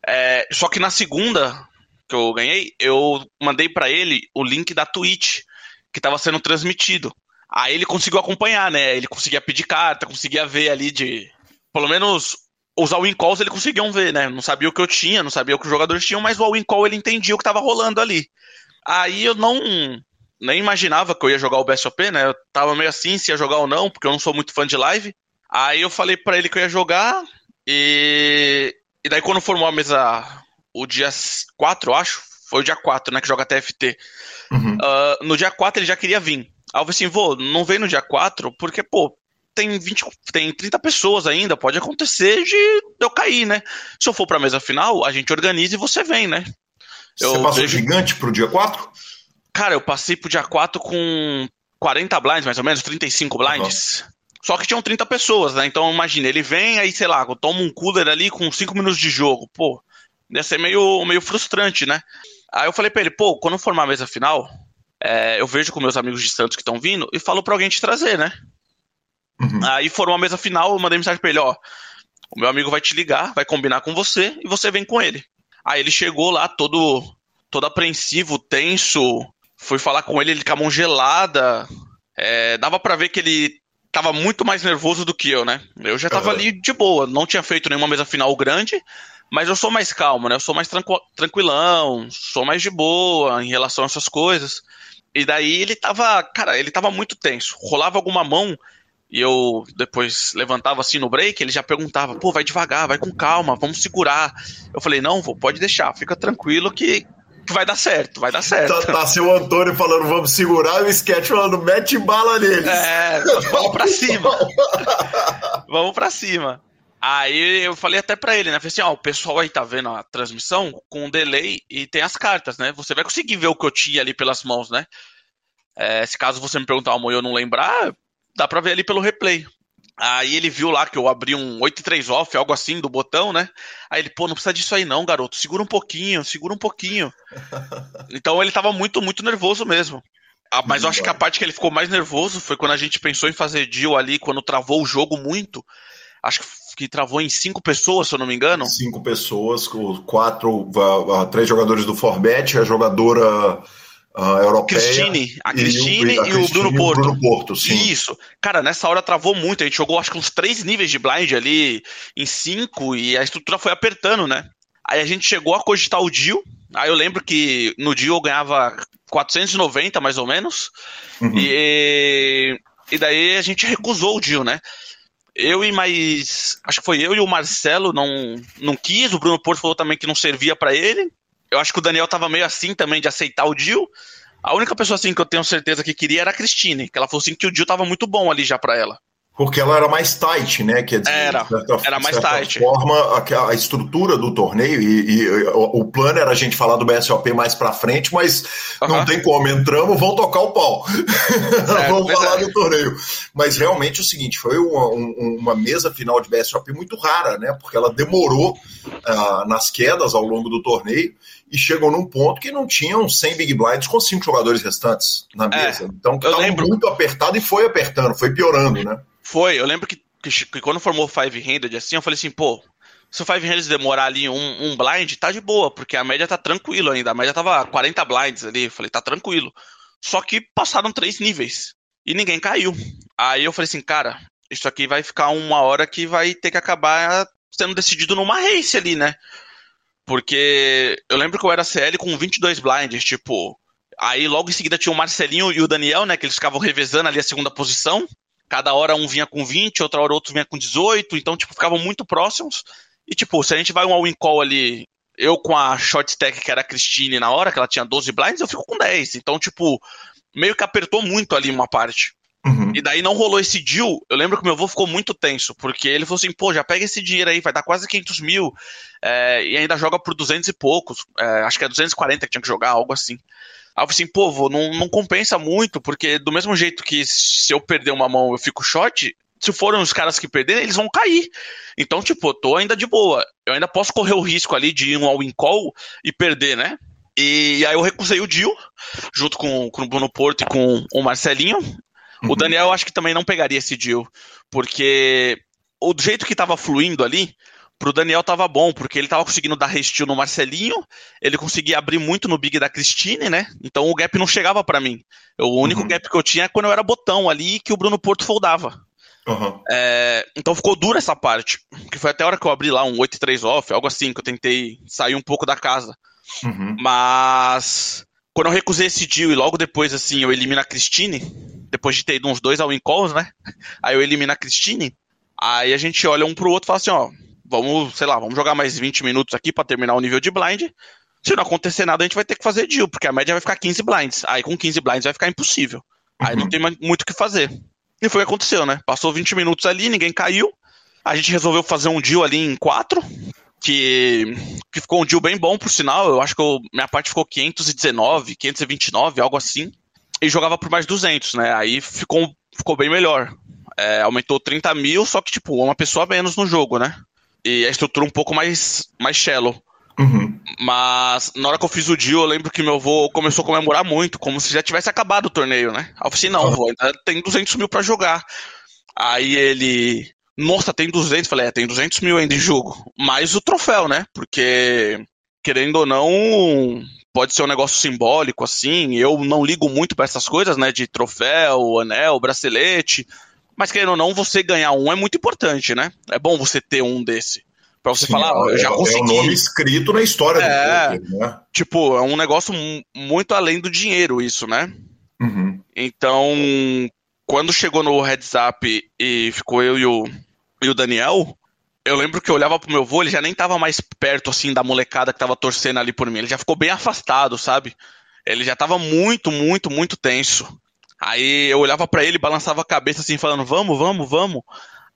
[SPEAKER 4] É, só que na segunda que eu ganhei, eu mandei pra ele o link da Twitch, que tava sendo transmitido. Aí ele conseguiu acompanhar, né? Ele conseguia pedir carta, conseguia ver ali de. Pelo menos os all-in calls ele conseguiam ver, né? Não sabia o que eu tinha, não sabia o que os jogadores tinham, mas o all-in call ele entendia o que tava rolando ali. Aí eu não nem imaginava que eu ia jogar o BSOP, né? Eu tava meio assim se ia jogar ou não, porque eu não sou muito fã de live. Aí eu falei pra ele que eu ia jogar E, e daí quando formou a mesa o dia 4, eu acho, foi o dia 4, né, que joga TFT. Uhum. Uh, no dia 4 ele já queria vir. Aí eu falei assim, vou, não vem no dia 4, porque, pô, tem 20, tem 30 pessoas ainda, pode acontecer de eu cair, né? Se eu for pra mesa final, a gente organiza e você vem, né?
[SPEAKER 1] Eu você passou gigante pro dia 4?
[SPEAKER 4] Cara, eu passei pro dia 4 com 40 blinds, mais ou menos, 35 blinds. Uhum. Só que tinham 30 pessoas, né? Então imagina, ele vem aí, sei lá, toma um cooler ali com 5 minutos de jogo. Pô, deve ser meio, meio frustrante, né? Aí eu falei pra ele, pô, quando formar a mesa final, é, eu vejo com meus amigos de Santos que estão vindo e falo pra alguém te trazer, né? Uhum. Aí formou a mesa final, eu mandei mensagem pra ele, ó. O meu amigo vai te ligar, vai combinar com você e você vem com ele. Aí ele chegou lá todo, todo apreensivo, tenso. Fui falar com ele, ele com a mão gelada. É, dava para ver que ele tava muito mais nervoso do que eu, né? Eu já tava uhum. ali de boa, não tinha feito nenhuma mesa final grande, mas eu sou mais calmo, né? Eu sou mais tranqu tranquilão, sou mais de boa em relação a essas coisas. E daí ele tava, cara, ele tava muito tenso. Rolava alguma mão e eu depois levantava assim no break, ele já perguntava, pô, vai devagar, vai com calma, vamos segurar. Eu falei, não, vou, pode deixar, fica tranquilo que, que vai dar certo, vai dar certo.
[SPEAKER 1] Tá, tá seu Antônio falando, vamos segurar, e o sketch falando, mete bala neles.
[SPEAKER 4] É, vamos pra cima. vamos pra cima. Aí eu falei até pra ele, né? Falei assim, ó, o pessoal aí tá vendo a transmissão com um delay e tem as cartas, né? Você vai conseguir ver o que eu tinha ali pelas mãos, né? É, se caso você me perguntar amanhã eu não lembrar, dá pra ver ali pelo replay. Aí ele viu lá que eu abri um 8 3 off, algo assim, do botão, né? Aí ele, pô, não precisa disso aí não, garoto. Segura um pouquinho, segura um pouquinho. então ele tava muito, muito nervoso mesmo. Ah, mas eu acho que a parte que ele ficou mais nervoso foi quando a gente pensou em fazer deal ali, quando travou o jogo muito. Acho que que travou em cinco pessoas, se eu não me engano.
[SPEAKER 1] Cinco pessoas, quatro, três jogadores do Forbet, a jogadora uh, europeia.
[SPEAKER 4] Cristine, a Cristine e, o, e o Bruno Porto.
[SPEAKER 1] Bruno Porto sim.
[SPEAKER 4] Isso. Cara, nessa hora travou muito. A gente jogou acho que uns três níveis de blind ali em cinco e a estrutura foi apertando, né? Aí a gente chegou a cogitar o deal. Aí eu lembro que no deal eu ganhava 490 mais ou menos. Uhum. E, e daí a gente recusou o deal, né? eu e mais. Acho que foi eu e o Marcelo não, não quis. O Bruno Porto falou também que não servia para ele. Eu acho que o Daniel tava meio assim também de aceitar o deal. A única pessoa assim que eu tenho certeza que queria era a Cristine, que ela falou assim que o deal tava muito bom ali já para ela.
[SPEAKER 1] Porque ela era mais tight, né? Quer dizer,
[SPEAKER 4] era, certa, era mais tight.
[SPEAKER 1] forma, a, a, estrutura do torneio, e, e o, o, plano era a gente falar do BSOP mais pra frente, mas não tem como, entramos, vão tocar o pau. É, vamos falar do torneio. Mas realmente é o seguinte, foi uma, uma mesa final de BSOP muito rara, né? Porque ela demorou uh, nas quedas ao longo do torneio e chegou num ponto que não tinham 100 big blinds com cinco jogadores restantes na é, mesa. É, então estava muito apertado e foi apertando, foi piorando, né?
[SPEAKER 4] Foi, eu lembro que, que, que quando formou o Five Handed assim, eu falei assim, pô, se o Five Handed demorar ali um, um blind, tá de boa, porque a média tá tranquilo ainda. A média tava 40 blinds ali, eu falei, tá tranquilo. Só que passaram três níveis e ninguém caiu. Aí eu falei assim, cara, isso aqui vai ficar uma hora que vai ter que acabar sendo decidido numa race ali, né? Porque eu lembro que eu era CL com 22 blinds, tipo. Aí logo em seguida tinha o Marcelinho e o Daniel, né? Que eles ficavam revezando ali a segunda posição. Cada hora um vinha com 20, outra hora outro vinha com 18, então, tipo, ficavam muito próximos. E, tipo, se a gente vai um all-in call ali, eu com a short stack, que era a Christine na hora, que ela tinha 12 blinds, eu fico com 10. Então, tipo, meio que apertou muito ali uma parte. Uhum. E daí não rolou esse deal. Eu lembro que meu avô ficou muito tenso, porque ele falou assim: pô, já pega esse dinheiro aí, vai dar quase 500 mil, é, e ainda joga por 200 e poucos. É, acho que é 240 que tinha que jogar, algo assim. Aí eu falei assim, pô, não, não compensa muito, porque do mesmo jeito que se eu perder uma mão eu fico short, se forem os caras que perderem, eles vão cair. Então, tipo, eu tô ainda de boa. Eu ainda posso correr o risco ali de ir um all-in call e perder, né? E, aí eu recusei o deal, junto com, com o Bruno Porto e com o Marcelinho. Uhum. O Daniel eu acho que também não pegaria esse deal, porque o jeito que tava fluindo ali, pro Daniel tava bom, porque ele tava conseguindo dar restil no Marcelinho, ele conseguia abrir muito no big da Cristine, né? Então o gap não chegava para mim. O único uhum. gap que eu tinha é quando eu era botão ali que o Bruno Porto foldava. Uhum. É, então ficou dura essa parte. Que foi até a hora que eu abri lá um 8-3 off, algo assim, que eu tentei sair um pouco da casa. Uhum. Mas quando eu recusei esse deal e logo depois, assim, eu elimino a Cristine, depois de ter ido uns dois ao calls, né? Aí eu elimino a Cristine, aí a gente olha um pro outro e fala assim, ó, vamos, sei lá, vamos jogar mais 20 minutos aqui para terminar o nível de blind. Se não acontecer nada, a gente vai ter que fazer deal, porque a média vai ficar 15 blinds. Aí com 15 blinds vai ficar impossível. Aí
[SPEAKER 1] Uhum.
[SPEAKER 4] não tem mais muito o que fazer. E foi o que aconteceu, né? Passou 20 minutos ali, ninguém caiu. A gente resolveu fazer um deal ali em 4, que, que ficou um deal bem bom, por sinal. Eu acho que eu- minha parte ficou 519, 529, algo assim. E jogava por mais 200, né? Aí ficou, ficou bem melhor. É, aumentou 30 mil, só que, tipo, uma pessoa menos no jogo, né? E a estrutura um pouco mais, mais shallow.
[SPEAKER 1] Uhum.
[SPEAKER 4] Mas na hora que eu fiz o deal, eu lembro que meu avô começou a comemorar muito, como se já tivesse acabado o torneio, né? Aí eu falei assim, não, vô, ainda tem 200 mil pra jogar. Aí ele, nossa, tem 200. Falei, é, tem 200 mil ainda em jogo. Mais o troféu, né? Porque, querendo ou não, pode ser um negócio simbólico, assim. Eu não ligo muito pra essas coisas, né? De troféu, anel, bracelete. Mas querendo ou não, você ganhar um é muito importante, né? É bom você ter um desse. Pra você
[SPEAKER 1] Sim,
[SPEAKER 4] falar, ó,
[SPEAKER 1] é,
[SPEAKER 4] eu já
[SPEAKER 1] é
[SPEAKER 4] consegui.
[SPEAKER 1] o nome escrito na história
[SPEAKER 4] É.
[SPEAKER 1] do poker, né?
[SPEAKER 4] Tipo, é um negócio mu- muito além do dinheiro, isso, né?
[SPEAKER 1] Uhum.
[SPEAKER 4] Então, quando chegou no heads up e ficou eu e o, e o Daniel, eu lembro que eu olhava pro meu avô, ele já nem tava mais perto, assim, da molecada que tava torcendo ali por mim. Ele já ficou bem afastado, sabe? Ele já tava muito, muito, muito tenso. Aí eu olhava pra ele, balançava a cabeça, assim, falando, vamos, vamos, vamos.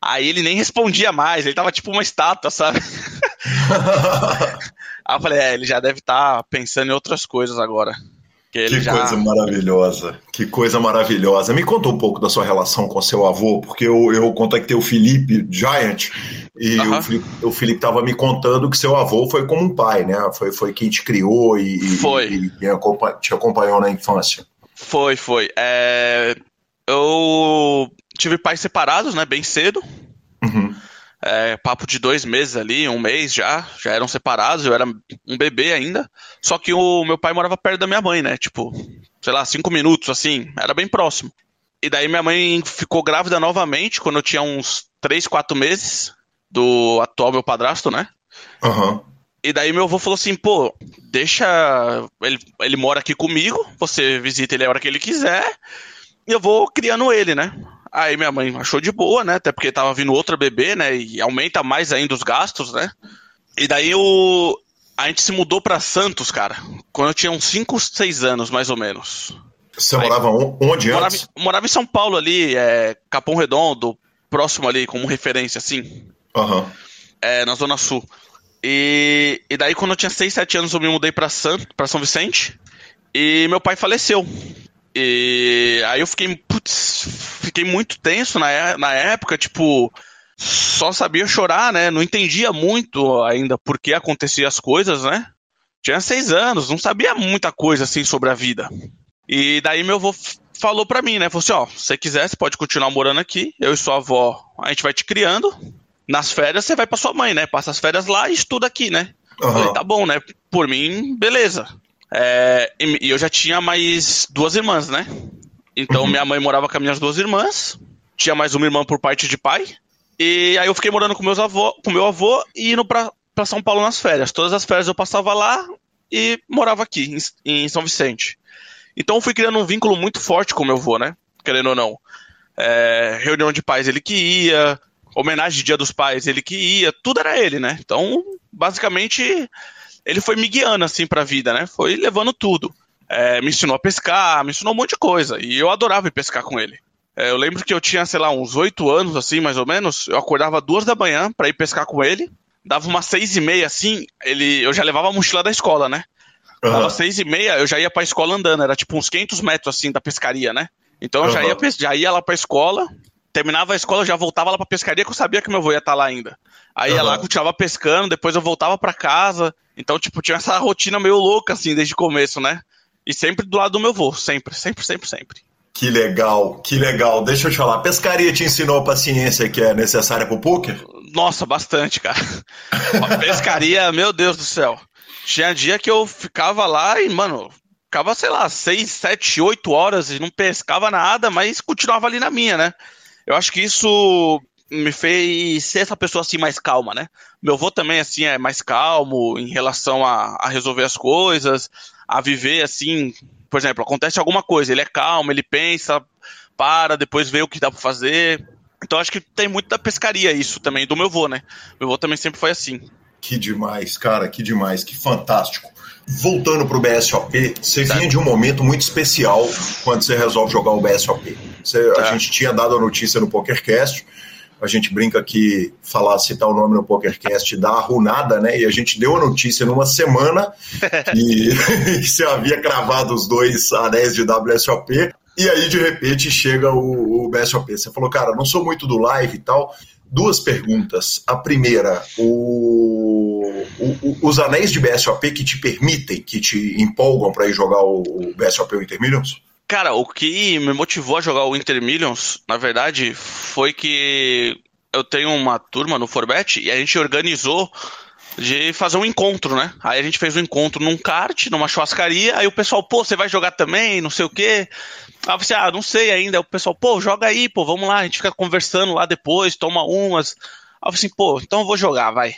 [SPEAKER 4] Aí ele nem respondia mais, ele tava tipo uma estátua, sabe? Aí eu falei, é, ele já deve estar pensando em outras coisas agora. Que
[SPEAKER 1] Que
[SPEAKER 4] já...
[SPEAKER 1] coisa maravilhosa, que coisa maravilhosa. Me conta um pouco da sua relação com seu avô, porque eu, eu contactei o Felipe Giant e o Felipe, o Felipe tava me contando que seu avô foi como um pai, né? Foi, foi quem te criou e,
[SPEAKER 4] Foi.
[SPEAKER 1] e, e te acompanhou na infância.
[SPEAKER 4] Foi, foi. É, Eu tive pais separados, né, bem cedo.
[SPEAKER 1] Uhum.
[SPEAKER 4] É, papo de dois meses ali, um mês já, já eram separados, eu era um bebê ainda. Só que o meu pai morava perto da minha mãe, né? Tipo, sei lá, cinco minutos, assim, era bem próximo. E daí minha mãe ficou grávida novamente quando eu tinha uns três, quatro meses do atual meu padrasto, né?
[SPEAKER 1] Aham.
[SPEAKER 4] E daí meu avô falou assim, pô, deixa. Ele, ele mora aqui comigo, você visita ele a hora que ele quiser, e eu vou criando ele, né? Aí minha mãe achou de boa, né? Até porque tava vindo outra bebê, né? E aumenta mais ainda os gastos, né? E daí o. A gente se mudou pra Santos, cara, quando eu tinha uns 5, 6 anos, mais ou menos.
[SPEAKER 1] Você
[SPEAKER 4] Aí-
[SPEAKER 1] morava on- onde
[SPEAKER 4] Morava,
[SPEAKER 1] antes?
[SPEAKER 4] morava em São Paulo ali, é, Capão Redondo, próximo ali, como referência, assim
[SPEAKER 1] Aham.
[SPEAKER 4] é, na Zona Sul. E, e daí, quando eu tinha 6, 7 anos, eu me mudei pra, San, pra São Vicente. E meu pai faleceu. E aí eu fiquei, putz, fiquei muito tenso na, é- na época, tipo, só sabia chorar, né? Não entendia muito ainda por que acontecia as coisas, né? Tinha seis anos, não sabia muita coisa assim sobre a vida. E daí meu avô falou pra mim, né? Falou assim, ó, se você quiser, você pode continuar morando aqui, eu e sua avó, a gente vai te criando. Nas férias você vai pra sua mãe, né? Passa as férias lá e estuda aqui, né?
[SPEAKER 1] Aham.
[SPEAKER 4] Falei, tá bom, né? Por mim, beleza. É, e eu já tinha mais duas irmãs, né? Então
[SPEAKER 1] Uhum.
[SPEAKER 4] minha mãe morava com as minhas duas irmãs, tinha mais uma irmã por parte de pai. E aí eu fiquei morando com meus avô, com meu avô e indo pra, pra São Paulo nas férias. Todas as férias eu passava lá e morava aqui, em, em São Vicente. Então eu fui criando um vínculo muito forte com meu avô, né? Querendo ou não. É, reunião de pais ele que ia, homenagem de Dia dos Pais ele que ia, tudo era ele, né? Então, basicamente, ele foi me guiando assim pra vida, né? Foi levando tudo. É, me ensinou a pescar, me ensinou um monte de coisa. E eu adorava ir pescar com ele. É, eu lembro que eu tinha, sei lá, uns oito anos, assim, mais ou menos. Eu acordava duas da manhã pra ir pescar com ele. Dava umas seis e meia, assim, ele, eu já levava a mochila da escola, né? Dava
[SPEAKER 1] Aham.
[SPEAKER 4] seis e meia, eu já ia pra escola andando. Era tipo uns 500 metros, assim, da pescaria, né? Então eu já
[SPEAKER 1] Aham.
[SPEAKER 4] ia, já ia lá pra escola. Terminava a escola, eu já voltava lá pra pescaria, que eu sabia que meu avô ia estar lá ainda. Aí ia
[SPEAKER 1] Aham.
[SPEAKER 4] lá, continuava pescando, depois eu voltava pra casa. Então, tipo, tinha essa rotina meio louca, assim, desde o começo, né? E sempre do lado do meu avô, sempre, sempre, sempre, sempre.
[SPEAKER 1] Que legal, que legal. Deixa eu te falar, pescaria te ensinou a paciência que é necessária pro poker?
[SPEAKER 4] Nossa, bastante, cara. A pescaria, meu Deus do céu. Tinha dia que eu ficava lá e, mano, ficava, sei lá, seis, sete, oito horas e não pescava nada, mas continuava ali na minha, né? Eu acho que isso me fez ser essa pessoa assim mais calma, né? Meu avô também, assim, é mais calmo em relação a, a resolver as coisas, a viver assim. Por exemplo, acontece alguma coisa, ele é calmo, ele pensa, para, depois vê o que dá pra fazer. Então acho que tem muito da pescaria isso também, do meu vô, né? Meu vô também sempre foi assim.
[SPEAKER 1] Que demais, cara, que demais, que fantástico. Voltando pro BSOP, você vinha de um momento muito especial quando você resolve jogar o BSOP. Você, tá. A gente tinha dado a notícia no PokerCast, a gente brinca que falar, citar o nome no PokerCast dá arrunada, né? E a gente deu a notícia numa semana que, que você havia cravado os dois anéis de WSOP. E aí, de repente, chega o, o BSOP. Você falou, cara, não sou muito do live e tal. Duas perguntas. A primeira, o, o, os anéis de BSOP que te permitem, que te empolgam para ir jogar o, o BSOP ou Intermillions?
[SPEAKER 4] Cara, o que me motivou a jogar o Intermillions, na verdade, foi que eu tenho uma turma no Forbet e a gente organizou de fazer um encontro, né? Aí a gente fez um encontro num kart, numa churrascaria, aí o pessoal, pô, você vai jogar também, não sei o quê. Aí você, ah, não sei ainda. Aí o pessoal, pô, joga aí, pô, vamos lá, a gente fica conversando lá depois, toma umas. Aí eu falei assim, pô, então eu vou jogar, vai.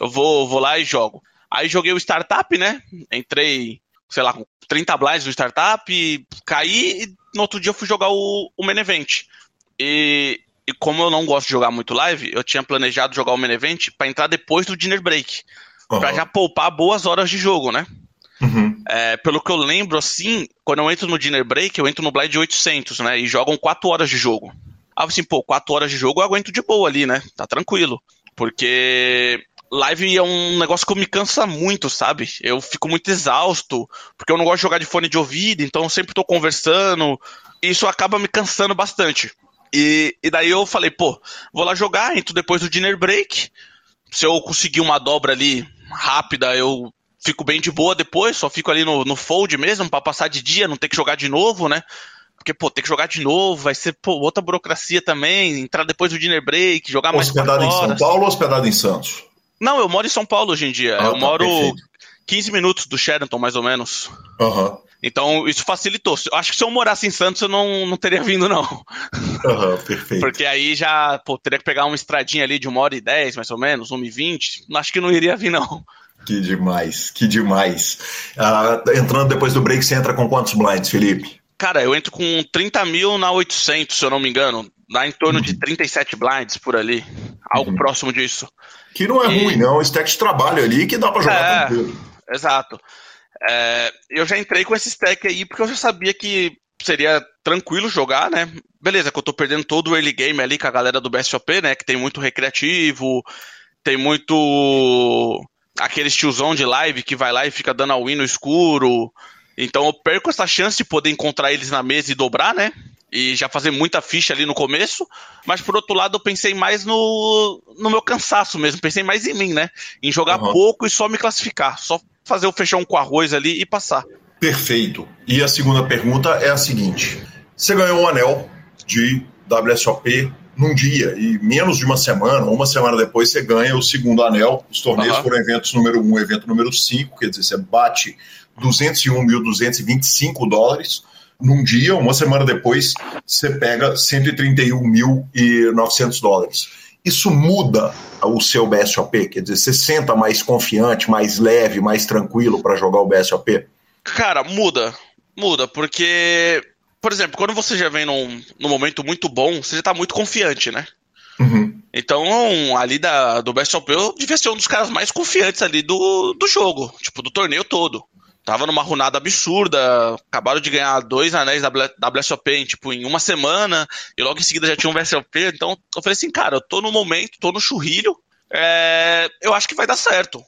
[SPEAKER 4] Eu vou, vou lá e jogo. Aí joguei o startup, né? Entrei, sei lá, com 30 blinds no startup, caí e no outro dia eu fui jogar o, o main event. E, e como eu não gosto de jogar muito live, eu tinha planejado jogar o main event pra entrar depois do dinner break. Uhum. Pra já poupar boas horas de jogo, né? Uhum. É, pelo que eu lembro, assim, quando eu entro no dinner break, eu entro no blind 800, né? E jogam 4 horas de jogo. Ah, assim, pô, 4 horas de jogo eu aguento de boa ali, né? Tá tranquilo. Porque live é um negócio que me cansa muito, sabe? Eu fico muito exausto, porque eu não gosto de jogar de fone de ouvido, então eu sempre tô conversando. E isso acaba me cansando bastante. E, e daí eu falei, pô, vou lá jogar, entro depois do dinner break. Se eu conseguir uma dobra ali rápida, eu fico bem de boa depois, só fico ali no, no fold mesmo, para passar de dia, não ter que jogar de novo, né? Porque, pô, ter que jogar de novo, vai ser pô, outra burocracia também, entrar depois do dinner break, jogar
[SPEAKER 1] mais Hospedado em São Paulo ou hospedado em Santos?
[SPEAKER 4] Não, eu moro em São Paulo hoje em dia. Ah, eu tá, moro perfeito. 15 minutos do Sheraton, mais ou menos.
[SPEAKER 1] Uhum.
[SPEAKER 4] Então, isso facilitou. Acho que se eu morasse em Santos, eu não, não teria vindo, não.
[SPEAKER 1] Uhum, perfeito.
[SPEAKER 4] Porque aí já, pô, teria que pegar uma estradinha ali de uma hora e dez, mais ou menos, uma e vinte. Acho que não iria vir, não.
[SPEAKER 1] Que demais, que demais. Uh, entrando depois do break, você entra com quantos blinds, Felipe?
[SPEAKER 4] Cara, eu entro com 30 mil na 800, se eu não me engano. Dá em torno uhum. de 37 blinds por ali. Algo uhum. próximo disso.
[SPEAKER 1] Que não é e... ruim, não. Stack de trabalho ali que dá pra jogar é, tranquilo.
[SPEAKER 4] Exato. É, eu já entrei com esse stack aí porque eu já sabia que seria tranquilo jogar, né? Beleza, que eu tô perdendo todo o early game ali com a galera do BSOP, né? Que tem muito recreativo, tem muito aquele tiozão de live que vai lá e fica dando a win no escuro. Então eu perco essa chance de poder encontrar eles na mesa e dobrar, né? E já fazer muita ficha ali no começo. Mas por outro lado, eu pensei mais no, no meu cansaço mesmo. Pensei mais em mim, né? Em jogar uhum. pouco e só me classificar. Só fazer o feijão com arroz ali e passar.
[SPEAKER 1] Perfeito. E a segunda pergunta é a seguinte: você ganhou um anel de WSOP num dia e menos de uma semana, uma semana depois você ganha o segundo anel. Os torneios uhum. foram eventos número 1, um, evento número 5, quer dizer, você bate 201.225 dólares num dia, uma semana depois você pega 131.900 dólares isso muda o seu BSOP? Quer dizer, você senta mais confiante, mais leve, mais tranquilo para jogar o BSOP?
[SPEAKER 4] Cara, muda. Muda, porque, por exemplo, quando você já vem num, num momento muito bom, você já tá muito confiante, né? Uhum. Então, ali da, do BSOP, eu devia ser um dos caras mais confiantes ali do, do jogo, tipo, do torneio todo tava numa runada absurda, acabaram de ganhar dois anéis da, WSOP em, tipo, em uma semana, e logo em seguida já tinha um WSOP, então eu falei assim, cara, eu tô no momento, tô no churrilho, é, eu acho que vai dar certo.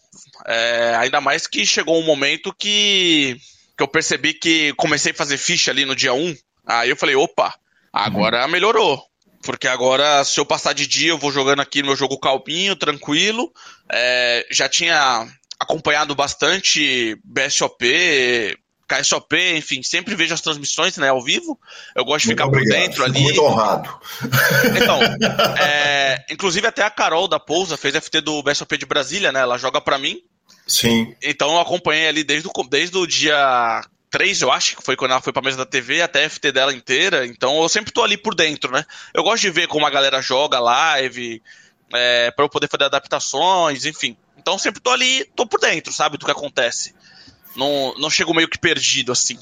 [SPEAKER 4] É, ainda mais que chegou um momento que, que eu percebi que comecei a fazer ficha ali no dia 1, aí eu falei, opa, agora uhum. melhorou. Porque agora, se eu passar de dia, eu vou jogando aqui no meu jogo calminho, tranquilo. É, já tinha acompanhado bastante BSOP, KSOP, enfim, sempre vejo as transmissões né, ao vivo. Eu gosto de ficar por dentro ali.
[SPEAKER 1] Muito honrado.
[SPEAKER 4] Então, é, inclusive até a Carol da Pousa fez FT do BSOP de Brasília, né? Ela joga para mim.
[SPEAKER 1] Sim.
[SPEAKER 4] Então eu acompanhei ali desde o, desde o dia 3, eu acho, que foi quando ela foi pra mesa da TV, até a FT dela inteira. Então eu sempre tô ali por dentro, né? Eu gosto de ver como a galera joga live, é, para eu poder fazer adaptações, enfim. Então sempre tô ali, tô por dentro, sabe, do que acontece. Não, não chego meio que perdido assim.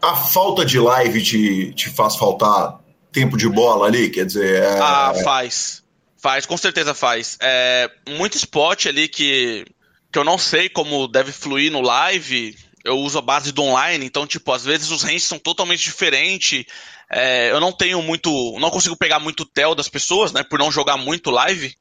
[SPEAKER 1] A falta de live te, te faz faltar tempo de bola ali? Quer dizer. É...
[SPEAKER 4] Ah, faz. Faz, com certeza faz. É, muito spot ali que, que eu não sei como deve fluir no live. Eu uso a base do online, então, tipo, às vezes os ranges são totalmente diferentes. É, eu não tenho muito. Não consigo pegar muito tel das pessoas, né? Por não jogar muito live.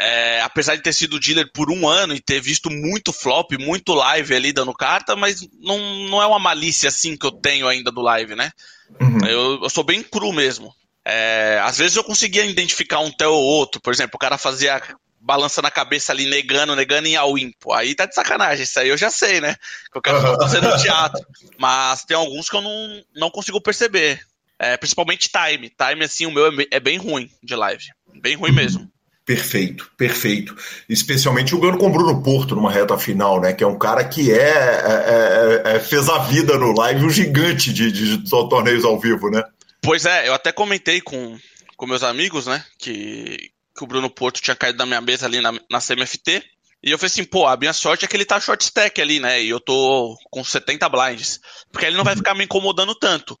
[SPEAKER 4] É, apesar de ter sido dealer por um ano e ter visto muito flop, muito live ali dando carta, mas não, não é uma malícia assim que eu tenho ainda do live, né? Uhum. Eu, eu, sou bem cru mesmo. É, às vezes eu conseguia identificar um tel ou outro, por exemplo, o cara fazia balança na cabeça ali, negando, negando em all in. Pô, aí tá de sacanagem, isso aí eu já sei, né? Que o cara tá fazendo teatro. Mas tem alguns que eu não, não consigo perceber. É, principalmente time. Time, assim, o meu é, é bem ruim de live. Bem ruim uhum. mesmo.
[SPEAKER 1] Perfeito, perfeito. Especialmente jogando com o Bruno Porto numa reta final, né? Que é um cara que é, é, é, é fez a vida no live, um gigante de, de, de, torneios ao vivo, né?
[SPEAKER 4] Pois é, eu até comentei com, com meus amigos, né? Que, que o Bruno Porto tinha caído da minha mesa ali na, na CMFT. E eu falei assim, pô, a minha sorte é que ele tá short stack ali, né? E eu tô com 70 blinds. Porque ele não vai ficar me incomodando tanto.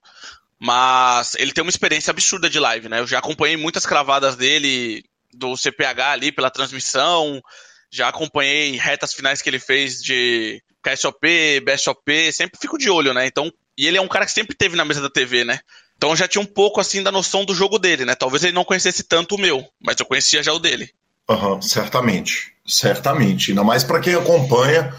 [SPEAKER 4] Mas ele tem uma experiência absurda de live, né? Eu já acompanhei muitas cravadas dele do CPH ali pela transmissão, já acompanhei retas finais que ele fez de KSOP, BSOP, sempre fico de olho, né? Então, e ele é um cara que sempre teve na mesa da TV, né? Então já tinha um pouco assim da noção do jogo dele, né? Talvez ele não conhecesse tanto o meu, mas eu conhecia já o dele.
[SPEAKER 1] Uhum, certamente, certamente. Ainda mais para quem acompanha.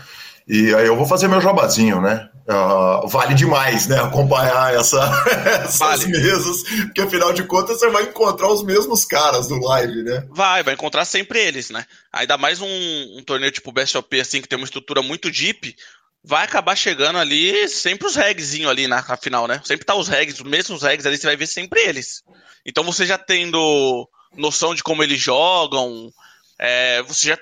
[SPEAKER 1] E aí eu vou fazer meu jabazinho, né? Uh, vale demais, né? Acompanhar essa, essas vale. mesas, porque afinal de contas você vai encontrar os mesmos caras no live, né?
[SPEAKER 4] Vai, vai encontrar sempre eles, né? Ainda mais um, um torneio tipo BSOP, assim, que tem uma estrutura muito deep, vai acabar chegando ali sempre os regzinho ali na, na, final, né? Sempre tá os regs, os mesmos regs ali, você vai ver sempre eles. Então você já tendo noção de como eles jogam, é, você já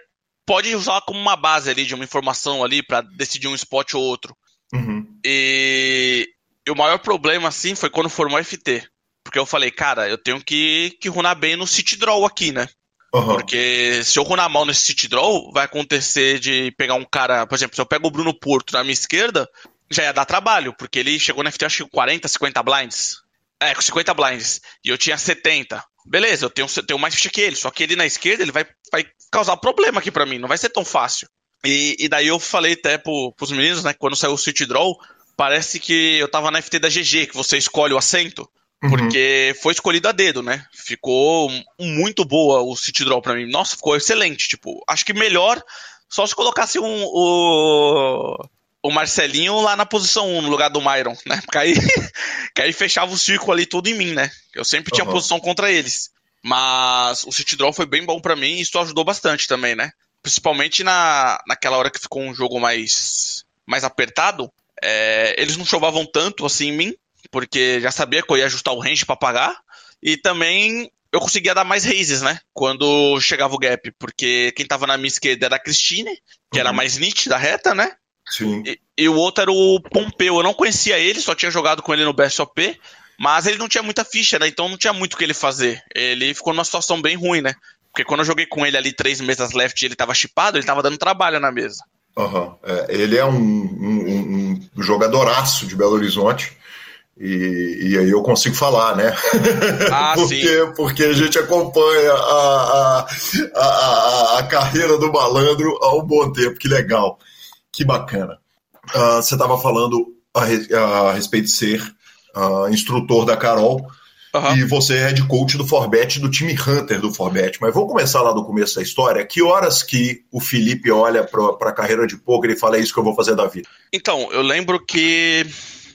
[SPEAKER 4] pode usar como uma base ali de uma informação ali para decidir um spot ou outro. Uhum. E, e, o maior problema, assim, foi quando formou FT. Porque eu falei, cara, eu tenho que, que runar bem no city draw aqui, né? Uhum. Porque se eu runar mal nesse city draw, vai acontecer de pegar um cara, por exemplo, se eu pego o Bruno Porto na minha esquerda, já ia dar trabalho, porque ele chegou na FT acho que 40, 50 blinds. É, com 50 blinds. E eu tinha 70. Beleza, eu tenho, tenho mais ficha que ele, só que ele na esquerda, ele vai, vai causar problema aqui para mim, não vai ser tão fácil. E, e daí eu falei até pro, pros meninos, né, quando saiu o City Draw, parece que eu tava na FT da GG, que você escolhe o assento. Uhum. Porque foi escolhido a dedo, né? Ficou muito boa o City Draw pra mim. Nossa, ficou excelente. Tipo, acho que melhor só se colocasse um, o, o Marcelinho lá na posição 1, no lugar do Myron, né? Porque aí, que aí fechava o círculo ali todo em mim, né? Eu sempre tinha uhum. posição contra eles. Mas o City Draw foi bem bom para mim e isso ajudou bastante também, né? principalmente na, naquela hora que ficou um jogo mais, mais apertado, é, eles não chovavam tanto assim em mim, porque já sabia que eu ia ajustar o range para pagar, e também eu conseguia dar mais raises, né? Quando chegava o gap, porque quem tava na minha esquerda era a Christine, que uhum. era mais nítida da reta, né?
[SPEAKER 1] Sim.
[SPEAKER 4] E, e, o outro era o Pompeu. Eu não conhecia ele, só tinha jogado com ele no BSOP, mas ele não tinha muita ficha, né? Então não tinha muito o que ele fazer. Ele ficou numa situação bem ruim, né? Porque quando eu joguei com ele ali três mesas left e ele tava chipado, ele tava dando trabalho na mesa.
[SPEAKER 1] Uhum. É, ele é um, um, um, jogadoraço de Belo Horizonte. E, e aí eu consigo falar, né?
[SPEAKER 4] Ah,
[SPEAKER 1] porque,
[SPEAKER 4] sim.
[SPEAKER 1] porque a gente acompanha a, a, a, a, carreira do malandro há um bom tempo. Que legal. Que bacana. Uh, você estava falando a, a, respeito de ser uh, instrutor da Carol. Uhum. E você é head coach do Forbet, do time Hunter do Forbet. Mas vamos começar lá do começo da história. Que horas que o Felipe olha para a carreira de poker e fala é isso que eu vou fazer da vida?
[SPEAKER 4] Então, eu lembro que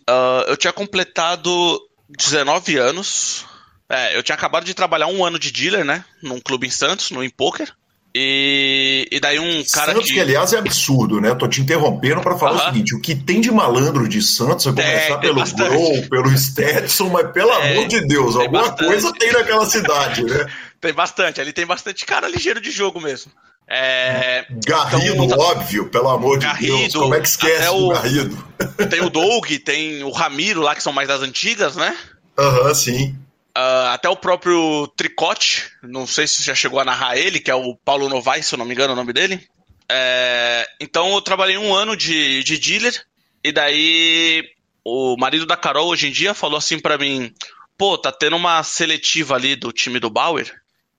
[SPEAKER 4] uh, eu tinha completado 19 anos. É, eu tinha acabado de trabalhar um ano de dealer, né? Num clube em Santos, no Poker. E, e daí um cara
[SPEAKER 1] Santos, que... que aliás é absurdo, né? Tô te interrompendo para falar o seguinte: o que tem de malandro de Santos, a começar é, pelo Grow, pelo Stetson, mas pelo é, amor de Deus, alguma bastante. coisa tem naquela cidade, né?
[SPEAKER 4] tem bastante, ali tem bastante cara ligeiro de jogo mesmo. É,
[SPEAKER 1] Garrido, então, óbvio, pelo amor Garrido, de Deus. Como é que esquece o Garrido?
[SPEAKER 4] Tem o Doug, tem o Ramiro lá, que são mais das antigas, né?
[SPEAKER 1] Aham, uhum, sim.
[SPEAKER 4] Uh, até o próprio Tricote, não sei se já chegou a narrar ele, que é o Paulo Novaes, se eu não me engano o nome dele. É, então eu trabalhei um ano de, de dealer, e daí o marido da Carol hoje em dia falou assim para mim: pô, tá tendo uma seletiva ali do time do Bauer,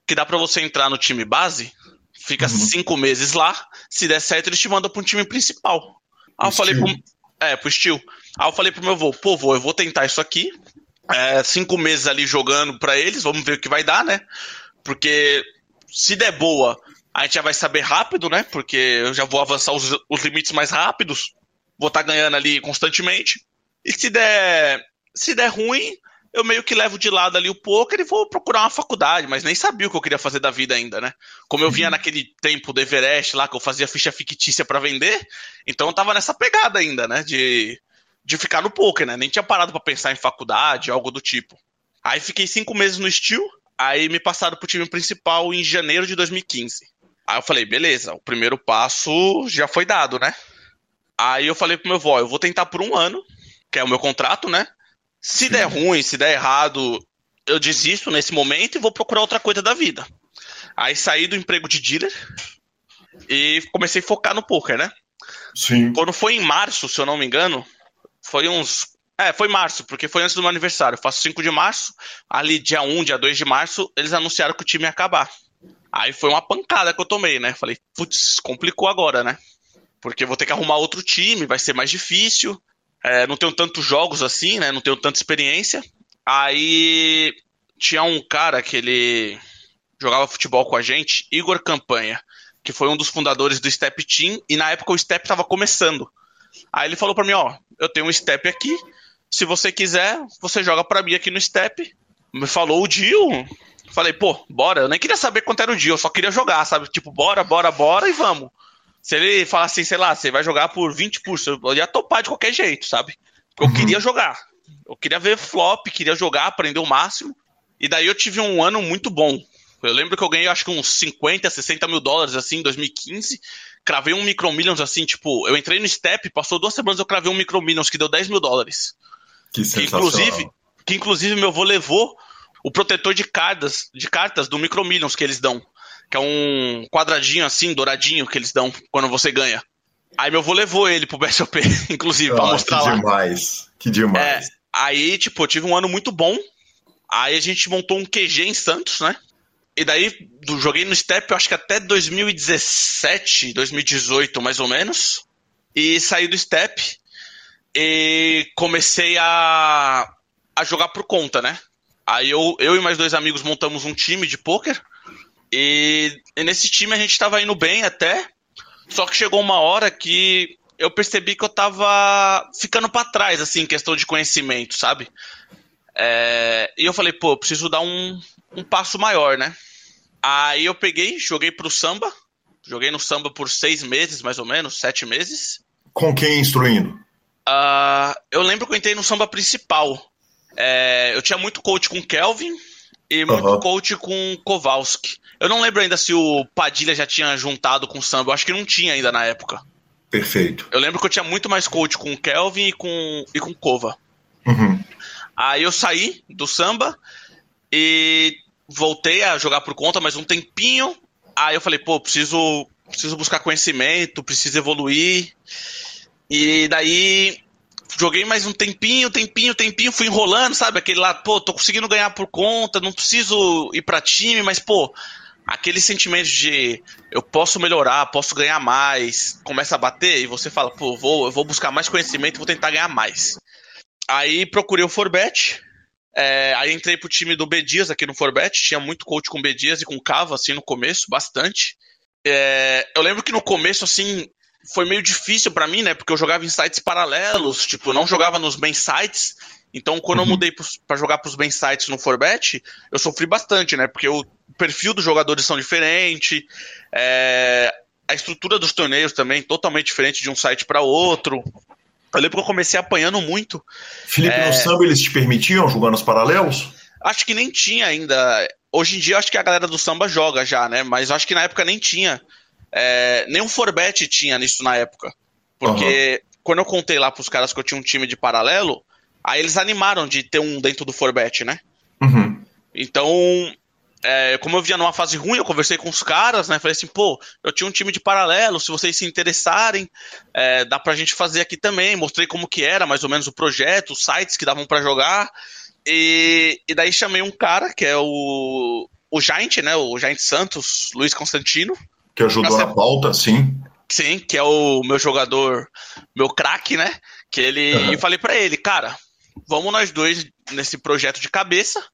[SPEAKER 4] que dá para você entrar no time base, fica uhum. cinco meses lá, se der certo eles te mandam pro time principal. Aí eu falei pro, é, pro Steel. Aí eu falei pro meu avô, pô, vô, eu vou tentar isso aqui, é, cinco meses ali jogando para eles, vamos ver o que vai dar, né? Porque se der boa, a gente já vai saber rápido, né? Porque eu já vou avançar os, os limites mais rápidos, vou estar tá ganhando ali constantemente. E se der, se der ruim, eu meio que levo de lado ali o poker e vou procurar uma faculdade, mas nem sabia o que eu queria fazer da vida ainda, né? Como eu vinha uhum. naquele tempo do Everest lá, que eu fazia ficha fictícia para vender, então eu tava nessa pegada ainda, né? De, de ficar no poker, né? Nem tinha parado para pensar em faculdade, algo do tipo. Aí fiquei cinco meses no Steel, aí me passaram pro time principal em janeiro de 2015. Aí eu falei, beleza, o primeiro passo já foi dado, né? Aí eu falei pro meu avó, eu vou tentar por um ano, que é o meu contrato, né? Se Sim. der ruim, se der errado, eu desisto nesse momento e vou procurar outra coisa da vida. Aí saí do emprego de dealer e comecei a focar no poker, né?
[SPEAKER 1] Sim.
[SPEAKER 4] Quando foi em março, se eu não me engano, foi uns. É, foi março, porque foi antes do meu aniversário. Eu faço 5 de março, ali dia 1, dia 2 de março, eles anunciaram que o time ia acabar. Aí foi uma pancada que eu tomei, né? Falei, putz, complicou agora, né? Porque vou ter que arrumar outro time, vai ser mais difícil. É, não tenho tantos jogos assim, né? Não tenho tanta experiência. Aí tinha um cara que ele jogava futebol com a gente, Igor Campanha, que foi um dos fundadores do Step Team, e na época o Step estava começando. Aí ele falou para mim, ó, eu tenho um Step aqui, se você quiser, você joga para mim aqui no Step. Me falou o deal, falei, pô, bora, eu nem queria saber quanto era o deal, eu só queria jogar, sabe? Tipo, bora, bora, bora e vamos. Se ele falar assim, sei lá, você vai jogar por 20%, eu ia topar de qualquer jeito, sabe? Porque eu uhum. queria jogar. Eu queria ver flop, queria jogar, aprender o máximo. E daí eu tive um ano muito bom. Eu lembro que eu ganhei acho que uns 50, 60 mil dólares assim em 2015. Cravei um Micro Millions assim, tipo, eu entrei no Step, passou duas semanas eu cravei um Micro Millions que deu 10 mil dólares.
[SPEAKER 1] Que.
[SPEAKER 4] Que inclusive, que inclusive meu avô levou o protetor de cartas, de cartas do Micro Millions que eles dão que é um quadradinho assim, douradinho, que eles dão quando você ganha. Aí meu avô levou ele pro BSOP, inclusive, oh, pra mostrar
[SPEAKER 1] que
[SPEAKER 4] lá.
[SPEAKER 1] Que demais, que demais.
[SPEAKER 4] É, aí, tipo, eu tive um ano muito bom. Aí a gente montou um QG em Santos, né? E daí, joguei no Step, eu acho que até 2017, 2018, mais ou menos. E saí do Step e comecei a, a jogar por conta, né? Aí eu, eu e mais dois amigos montamos um time de pôquer. E, e nesse time a gente estava indo bem até, só que chegou uma hora que eu percebi que eu tava ficando para trás, assim, questão de conhecimento, sabe? É, e eu falei, pô, preciso dar um, um passo maior, né? Aí eu peguei, joguei pro samba, joguei no samba por seis meses, mais ou menos, sete meses.
[SPEAKER 1] Com quem instruindo?
[SPEAKER 4] Uh, eu lembro que eu entrei no samba principal. É, eu tinha muito coach com Kelvin e muito uhum. coach com Kowalski. Eu não lembro ainda se o Padilha já tinha juntado com o Samba. Eu acho que não tinha ainda na época.
[SPEAKER 1] Perfeito.
[SPEAKER 4] Eu lembro que eu tinha muito mais coach com o Kelvin e com, e com o Kova.
[SPEAKER 1] Uhum.
[SPEAKER 4] Aí eu saí do samba e voltei a jogar por conta, mas um tempinho. Aí eu falei, pô, preciso, preciso buscar conhecimento, preciso evoluir. E daí joguei mais um tempinho, tempinho, tempinho, fui enrolando, sabe? Aquele lá, pô, tô conseguindo ganhar por conta, não preciso ir pra time, mas, pô, aquele sentimento de eu posso melhorar, posso ganhar mais, começa a bater e você fala, pô, vou, eu vou buscar mais conhecimento, vou tentar ganhar mais. Aí procurei o Forbet, é, aí entrei pro time do B Dias aqui no Forbet, tinha muito coach com B Dias e com Cava, assim, no começo, bastante. É, eu lembro que no começo, assim, foi meio difícil para mim, né, porque eu jogava em sites paralelos, tipo, eu não jogava nos main sites, então, quando uhum. eu mudei para jogar para os bem sites no Forbet, eu sofri bastante, né? Porque o perfil dos jogadores são diferente, é, a estrutura dos torneios também totalmente diferente de um site para outro. Eu lembro que eu comecei apanhando muito.
[SPEAKER 1] Felipe, é, no samba eles te permitiam jogar nos paralelos?
[SPEAKER 4] Acho que nem tinha ainda. Hoje em dia, acho que a galera do samba joga já, né? Mas acho que na época nem tinha. É, nem o Forbet tinha nisso na época. Porque uhum. quando eu contei lá pros caras que eu tinha um time de paralelo, Aí eles animaram de ter um dentro do Forbet, né?
[SPEAKER 1] Uhum.
[SPEAKER 4] Então, é, como eu via numa fase ruim, eu conversei com os caras, né? Falei assim, pô, eu tinha um time de paralelo, se vocês se interessarem, é, dá pra gente fazer aqui também. Mostrei como que era, mais ou menos, o projeto, os sites que davam para jogar. E, e daí chamei um cara, que é o, o Giant, né? O Giant Santos, Luiz Constantino.
[SPEAKER 1] Que ajudou na pauta, sim.
[SPEAKER 4] Sim, que é o meu jogador, meu craque, né? Que ele. Uhum. E falei para ele, cara, vamos nós dois nesse projeto de cabeça.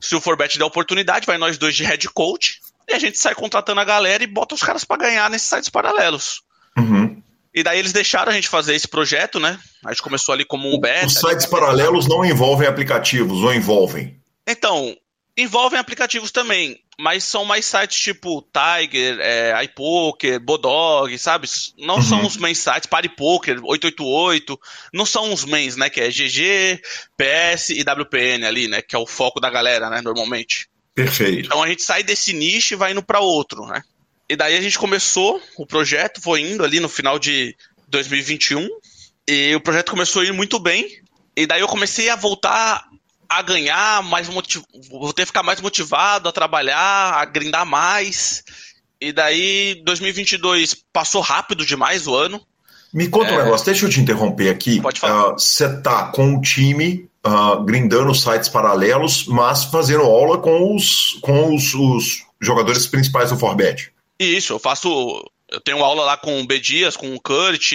[SPEAKER 4] Se o Forbet der oportunidade, vai nós dois de head coach. E a gente sai contratando a galera e bota os caras para ganhar nesses sites paralelos.
[SPEAKER 1] Uhum.
[SPEAKER 4] E daí eles deixaram a gente fazer esse projeto, né? A gente começou ali como um beta.
[SPEAKER 1] Os sites paralelos não envolvem aplicativos, ou envolvem?
[SPEAKER 4] Então, envolvem aplicativos também, mas são mais sites tipo Tiger, é, iPoker, Bodog, sabe? Não uhum. são os main sites, PariPoker, 888, não são os mains, né? Que é GG, PS e WPN ali, né? Que é o foco da galera, né? Normalmente.
[SPEAKER 1] Perfeito.
[SPEAKER 4] Então a gente sai desse nicho e vai indo para outro, né? E daí a gente começou o projeto, foi indo ali no final de 2021. E o projeto começou a ir muito bem. E daí eu comecei a voltar a ganhar, mais motiv... voltei a ficar mais motivado a trabalhar, a grindar mais. E daí 2022 passou rápido demais o ano.
[SPEAKER 1] Me conta é... um negócio, deixa eu te interromper aqui.
[SPEAKER 4] Pode falar.
[SPEAKER 1] Você uh, tá com um time uh, grindando sites paralelos, mas fazendo aula com os, com os, os jogadores principais do Forbet.
[SPEAKER 4] Isso, eu faço. Eu tenho aula lá com o B Dias, com o Kurt,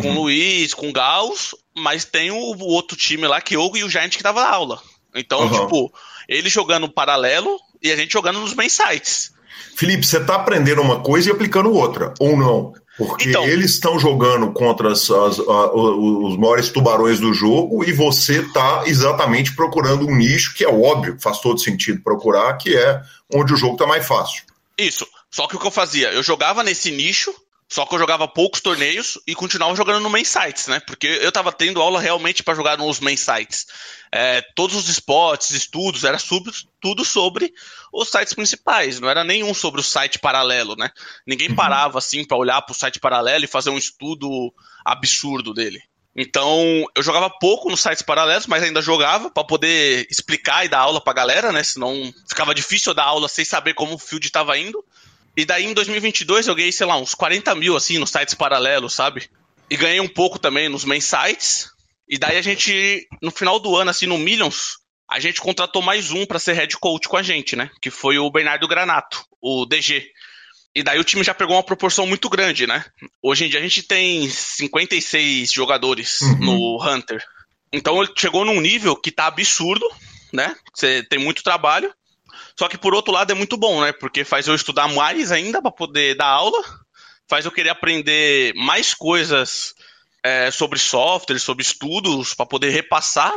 [SPEAKER 4] com uhum. o Luiz, com o Gauss, mas tem o, o outro time lá, que eu e o Giant que tava na aula. Então, uhum. tipo, ele jogando paralelo e a gente jogando nos main sites.
[SPEAKER 1] Felipe, você tá aprendendo uma coisa e aplicando outra, ou não? Porque então, eles estão jogando contra as, as, a, os maiores tubarões do jogo e você está exatamente procurando um nicho que é óbvio, faz todo sentido procurar, que é onde o jogo está mais fácil.
[SPEAKER 4] Isso. Só que o que eu fazia? Eu jogava nesse nicho, só que eu jogava poucos torneios e continuava jogando no main sites, né? Porque eu tava tendo aula realmente para jogar nos main sites. É, todos os spots, estudos, era sub, tudo sobre os sites principais, não era nenhum sobre o site paralelo, né? Ninguém uhum. parava assim para olhar para o site paralelo e fazer um estudo absurdo dele. Então, eu jogava pouco nos sites paralelos, mas ainda jogava para poder explicar e dar aula pra galera, né? Senão ficava difícil dar aula sem saber como o field estava indo. E daí em 2022 eu ganhei, sei lá, uns 40 mil assim nos sites paralelos, sabe? E ganhei um pouco também nos main sites. E daí a gente, no final do ano, assim, no Millions, a gente contratou mais um para ser head coach com a gente, né? Que foi o Bernardo Granato, o DG. E daí o time já pegou uma proporção muito grande, né? Hoje em dia a gente tem 56 jogadores uhum. no Hunter. Então ele chegou num nível que tá absurdo, né? Você tem muito trabalho. Só que por outro lado é muito bom, né? Porque faz eu estudar mais ainda para poder dar aula, faz eu querer aprender mais coisas é, sobre software, sobre estudos, para poder repassar.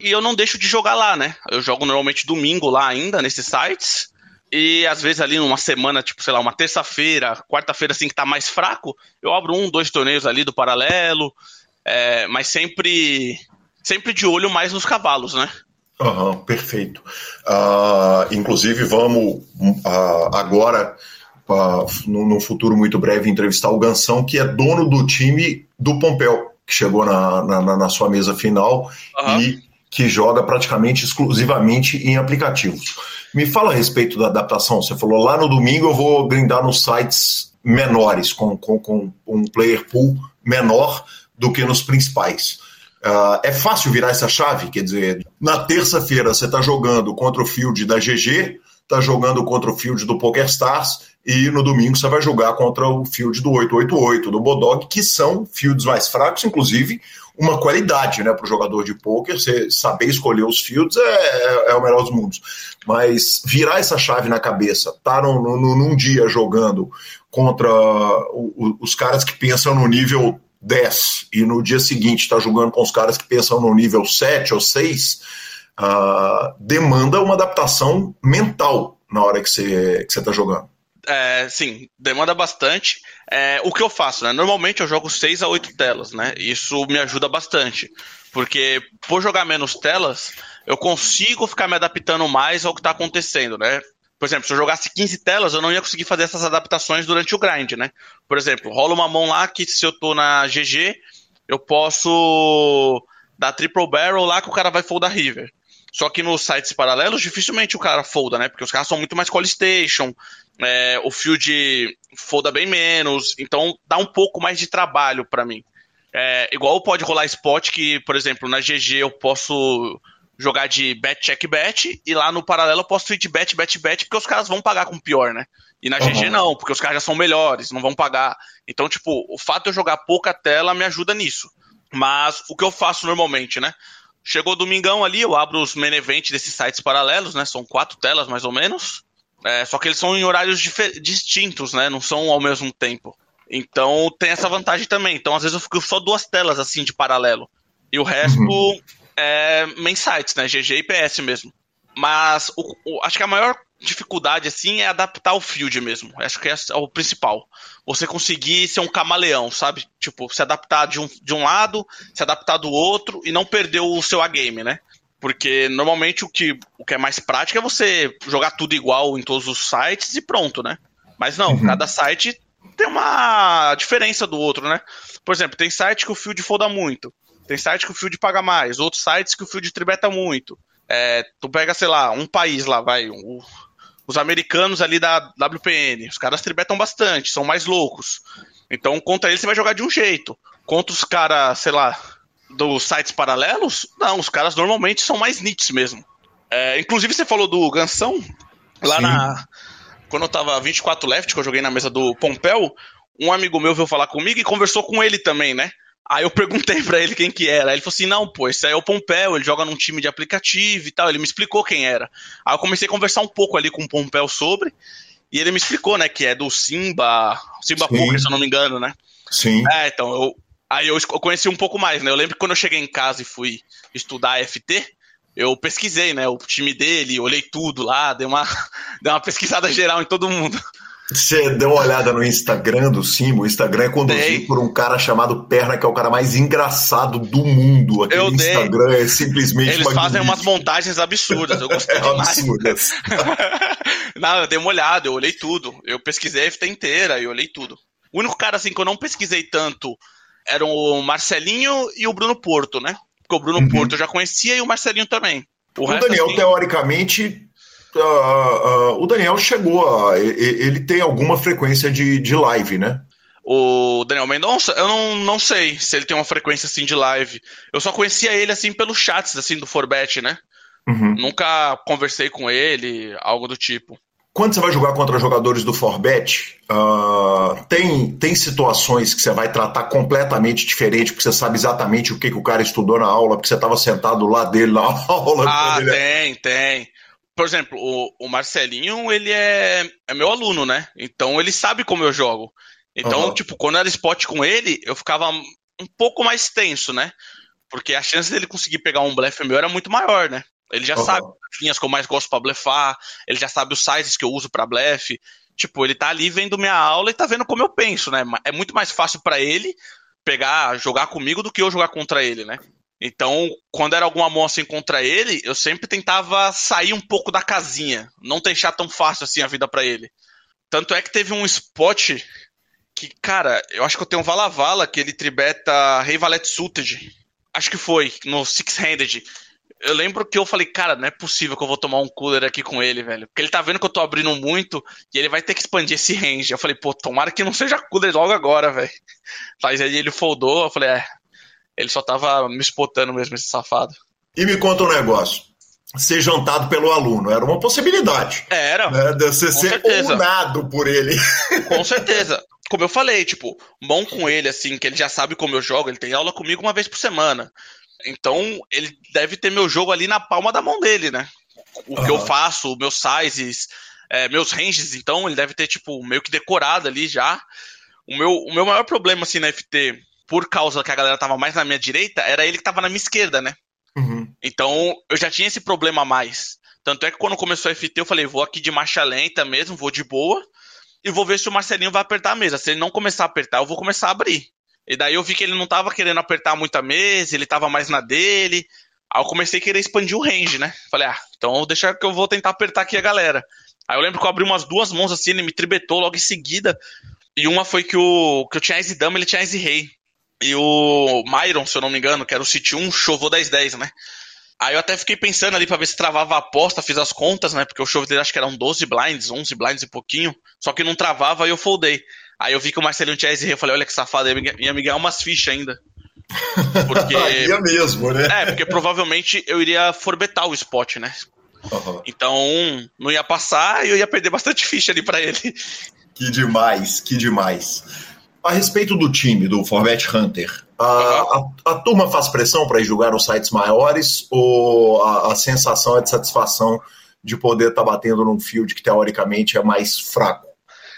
[SPEAKER 4] E eu não deixo de jogar lá, né? Eu jogo normalmente domingo lá ainda, nesses sites. E às vezes ali numa semana, tipo, sei lá, uma terça-feira, quarta-feira assim que tá mais fraco, eu abro um, dois torneios ali do paralelo, é, mas sempre sempre de olho mais nos cavalos, né?
[SPEAKER 1] Uhum, perfeito. Uh, inclusive, vamos uh, agora, uh, num futuro muito breve, entrevistar o Gansão, que é dono do time do Pompeu, que chegou na, na, na sua mesa final uhum. e que joga praticamente exclusivamente em aplicativos. Me fala a respeito da adaptação. Você falou lá no domingo eu vou grindar nos sites menores, com, com, com um player pool menor do que nos principais. Uh, é fácil virar essa chave, quer dizer, na terça-feira você está jogando contra o field da GG, está jogando contra o field do PokerStars e no domingo você vai jogar contra o field do 888, do Bodog, que são fields mais fracos, inclusive uma qualidade né, para o jogador de poker. Você saber escolher os fields é, é, é, o melhor dos mundos. Mas virar essa chave na cabeça, tá num, num, num dia jogando contra o, o, os caras que pensam no nível 10 e no dia seguinte está jogando com os caras que pensam no nível 7 ou 6, uh, ah, demanda uma adaptação mental na hora que você está jogando.
[SPEAKER 4] É, sim, demanda bastante. É, o que eu faço, né? Normalmente eu jogo 6 a 8 telas, né? Isso me ajuda bastante. Porque por jogar menos telas, eu consigo ficar me adaptando mais ao que está acontecendo, né? Por exemplo, se eu jogasse 15 telas, eu não ia conseguir fazer essas adaptações durante o grind, né? Por exemplo, rola uma mão lá que se eu tô na GG, eu posso dar triple barrel lá que o cara vai foldar river. Só que nos sites paralelos, dificilmente o cara folda, né? Porque os caras são muito mais call station, é, o field folda bem menos, então dá um pouco mais de trabalho para mim. É, igual pode rolar spot que, por exemplo, na GG eu posso jogar de bet, check, bet, e lá no paralelo eu posso ir de bet, bet, bet, porque os caras vão pagar com pior, né? E na GG não, porque os caras já são melhores, não vão pagar. Então, tipo, o fato de eu jogar pouca tela me ajuda nisso. Mas o que eu faço normalmente, né? Chegou domingão ali, eu abro os main event desses sites paralelos, né? São quatro telas mais ou menos. É, só que eles são em horários distintos, né? Não são ao mesmo tempo. Então tem essa vantagem também. Então às vezes eu fico só duas telas assim de paralelo. E o resto uhum. É main sites, né? GG e PS mesmo. Mas o, o, acho que a maior dificuldade assim é adaptar o field mesmo. Acho que é o principal. Você conseguir ser um camaleão, sabe? Tipo, se adaptar de um, de um lado, se adaptar do outro e não perder o seu A-game, né? Porque normalmente o que, o que é mais prático é você jogar tudo igual em todos os sites e pronto, né? Mas não, uhum. cada site tem uma diferença do outro, né? Por exemplo, tem site que o field foda muito. Tem site que o field paga mais. Outros sites que o field tribeta muito. É, tu pega, sei lá, um país lá, vai. O, os americanos ali da WPN. Os caras tribetam bastante, são mais loucos. Então, contra eles você vai jogar de um jeito. Contra os caras, sei lá, dos sites paralelos, não, os caras normalmente são mais nits mesmo. É, inclusive, você falou do Gansão, lá Sim. na. Quando eu tava 24 left, que eu joguei na mesa do Pompeu, um amigo meu veio falar comigo e conversou com ele também, né? Aí eu perguntei para ele quem que era. Aí ele falou assim: não, pô, esse aí é o Pompeu, ele joga num time de aplicativo e tal. Ele me explicou quem era. Aí eu comecei a conversar um pouco ali com o Pompeu sobre. E ele me explicou, né, que é do Simba, Simba Poker, se eu não me engano, né?
[SPEAKER 1] Sim.
[SPEAKER 4] É, então, eu, Aí eu conheci um pouco mais, né? Eu lembro que quando eu cheguei em casa e fui estudar FT, eu pesquisei, né? O time dele, olhei tudo lá, dei uma, dei uma pesquisada geral em todo mundo.
[SPEAKER 1] Você deu uma olhada no Instagram do Simbo? O Instagram é conduzido dei. por um cara chamado Perna, que é o cara mais engraçado do mundo. Aquele eu Instagram dei. é simplesmente.
[SPEAKER 4] Eles magnífico. fazem umas montagens absurdas, eu gostei é demais. Absurdas. não, eu dei uma olhada, eu olhei tudo. Eu pesquisei a FT inteira, eu olhei tudo. O único cara assim que eu não pesquisei tanto eram o Marcelinho e o Bruno Porto, né? Porque o Bruno uhum. Porto eu já conhecia e o Marcelinho também.
[SPEAKER 1] O, o Daniel, assim... teoricamente, o Daniel chegou a. Ele tem alguma frequência de, de live, né?
[SPEAKER 4] O Daniel Mendonça, eu não, não sei se ele tem uma frequência assim de live. Eu só conhecia ele assim pelos chats assim do Forbet, né? Uhum. Nunca conversei com ele, algo do tipo
[SPEAKER 1] quando você vai jogar contra jogadores do Forbet, uh, tem, tem situações que você vai tratar completamente diferente, porque você sabe exatamente o que, que o cara estudou na aula, porque você estava sentado lá dele na aula.
[SPEAKER 4] Ah, tem, tem. Por exemplo, o, o Marcelinho, ele é, é meu aluno, né? Então ele sabe como eu jogo. Então, uhum. tipo, quando era spot com ele, eu ficava um pouco mais tenso, né? Porque a chance dele conseguir pegar um blefe meu era muito maior, né? Ele já uhum. sabe as linhas que eu mais gosto para blefar, ele já sabe os sizes que eu uso para blefe. Tipo, ele tá ali vendo minha aula e tá vendo como eu penso, né? É muito mais fácil para ele pegar, jogar comigo do que eu jogar contra ele, né? Então, quando era alguma assim contra ele, eu sempre tentava sair um pouco da casinha, não deixar tão fácil assim a vida para ele. Tanto é que teve um spot que, cara, eu acho que eu tenho um Vala Vala que ele tribeta Rei Valete Suited. Acho que foi, no Six Handed. Eu lembro que eu falei, cara, não é possível que eu vou tomar um cooler aqui com ele, velho. Porque ele tá vendo que eu tô abrindo muito e ele vai ter que expandir esse range. Eu falei, pô, tomara que não seja cooler logo agora, velho. Mas aí ele foldou, eu falei, é. Ele só tava me spotando mesmo, esse safado.
[SPEAKER 1] E me conta um negócio. Ser jantado pelo aluno era uma possibilidade.
[SPEAKER 4] Era.
[SPEAKER 1] Né? De você ser certeza. unado por ele.
[SPEAKER 4] Com certeza. Como eu falei, tipo, bom com ele, assim, que ele já sabe como eu jogo, ele tem aula comigo uma vez por semana. Então, ele deve ter meu jogo ali na palma da mão dele, né? O uhum. que eu faço, meus sizes, é, meus ranges, então, ele deve ter, tipo, meio que decorado ali já. O meu, o meu maior problema, assim, na FT, por causa que a galera tava mais na minha direita, era ele que tava na minha esquerda, né? Uhum. Então, eu já tinha esse problema a mais. Tanto é que quando começou a FT, eu falei, vou aqui de marcha lenta mesmo, vou de boa, e vou ver se o Marcelinho vai apertar a mesa. Se ele não começar a apertar, eu vou começar a abrir. E daí eu vi que ele não tava querendo apertar muito a mesa, ele tava mais na dele. Aí eu comecei a querer expandir o range, né? Falei, ah, então deixa que eu vou tentar apertar aqui a galera. Aí eu lembro que eu abri umas duas mãos assim, ele me tribetou logo em seguida. E uma foi que o que eu tinha Ice Dama, ele tinha Ice Rei. E o Myron, se eu não me engano, que era o City 1, chovou 10-10, né? Aí eu até fiquei pensando ali pra ver se travava a aposta, fiz as contas, né? Porque o show dele acho que eram 12 blinds, 11 blinds e pouquinho. Só que não travava e eu foldei. Aí eu vi que o Marcelinho tinha SR, eu falei, olha que safado, ia me ganhar umas fichas ainda. Porque.
[SPEAKER 1] Ia mesmo, né?
[SPEAKER 4] É, porque provavelmente eu iria forbetar o spot, né?
[SPEAKER 1] Aham.
[SPEAKER 4] Então, não ia passar e eu ia perder bastante ficha ali pra ele.
[SPEAKER 1] Que demais, que demais. A respeito do time, do Forvet Hunter, a, a, a turma faz pressão para ir jogar nos sites maiores ou a, a sensação é de satisfação de poder estar batendo num field que teoricamente é mais fraco?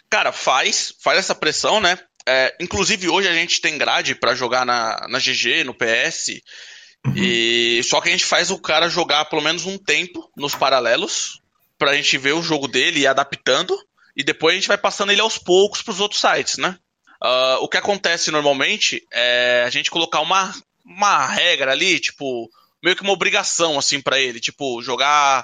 [SPEAKER 4] Cara, faz, faz essa pressão, né? É, inclusive hoje a gente tem grade pra jogar na, na GG, no PS. E só que a gente faz o cara jogar pelo menos um tempo nos paralelos pra gente ver o jogo dele e ir adaptando. E depois a gente vai passando ele aos poucos pros outros sites, né? Ah, o que acontece normalmente é a gente colocar uma, uma regra ali, tipo, meio que uma obrigação, assim, pra ele. Tipo, jogar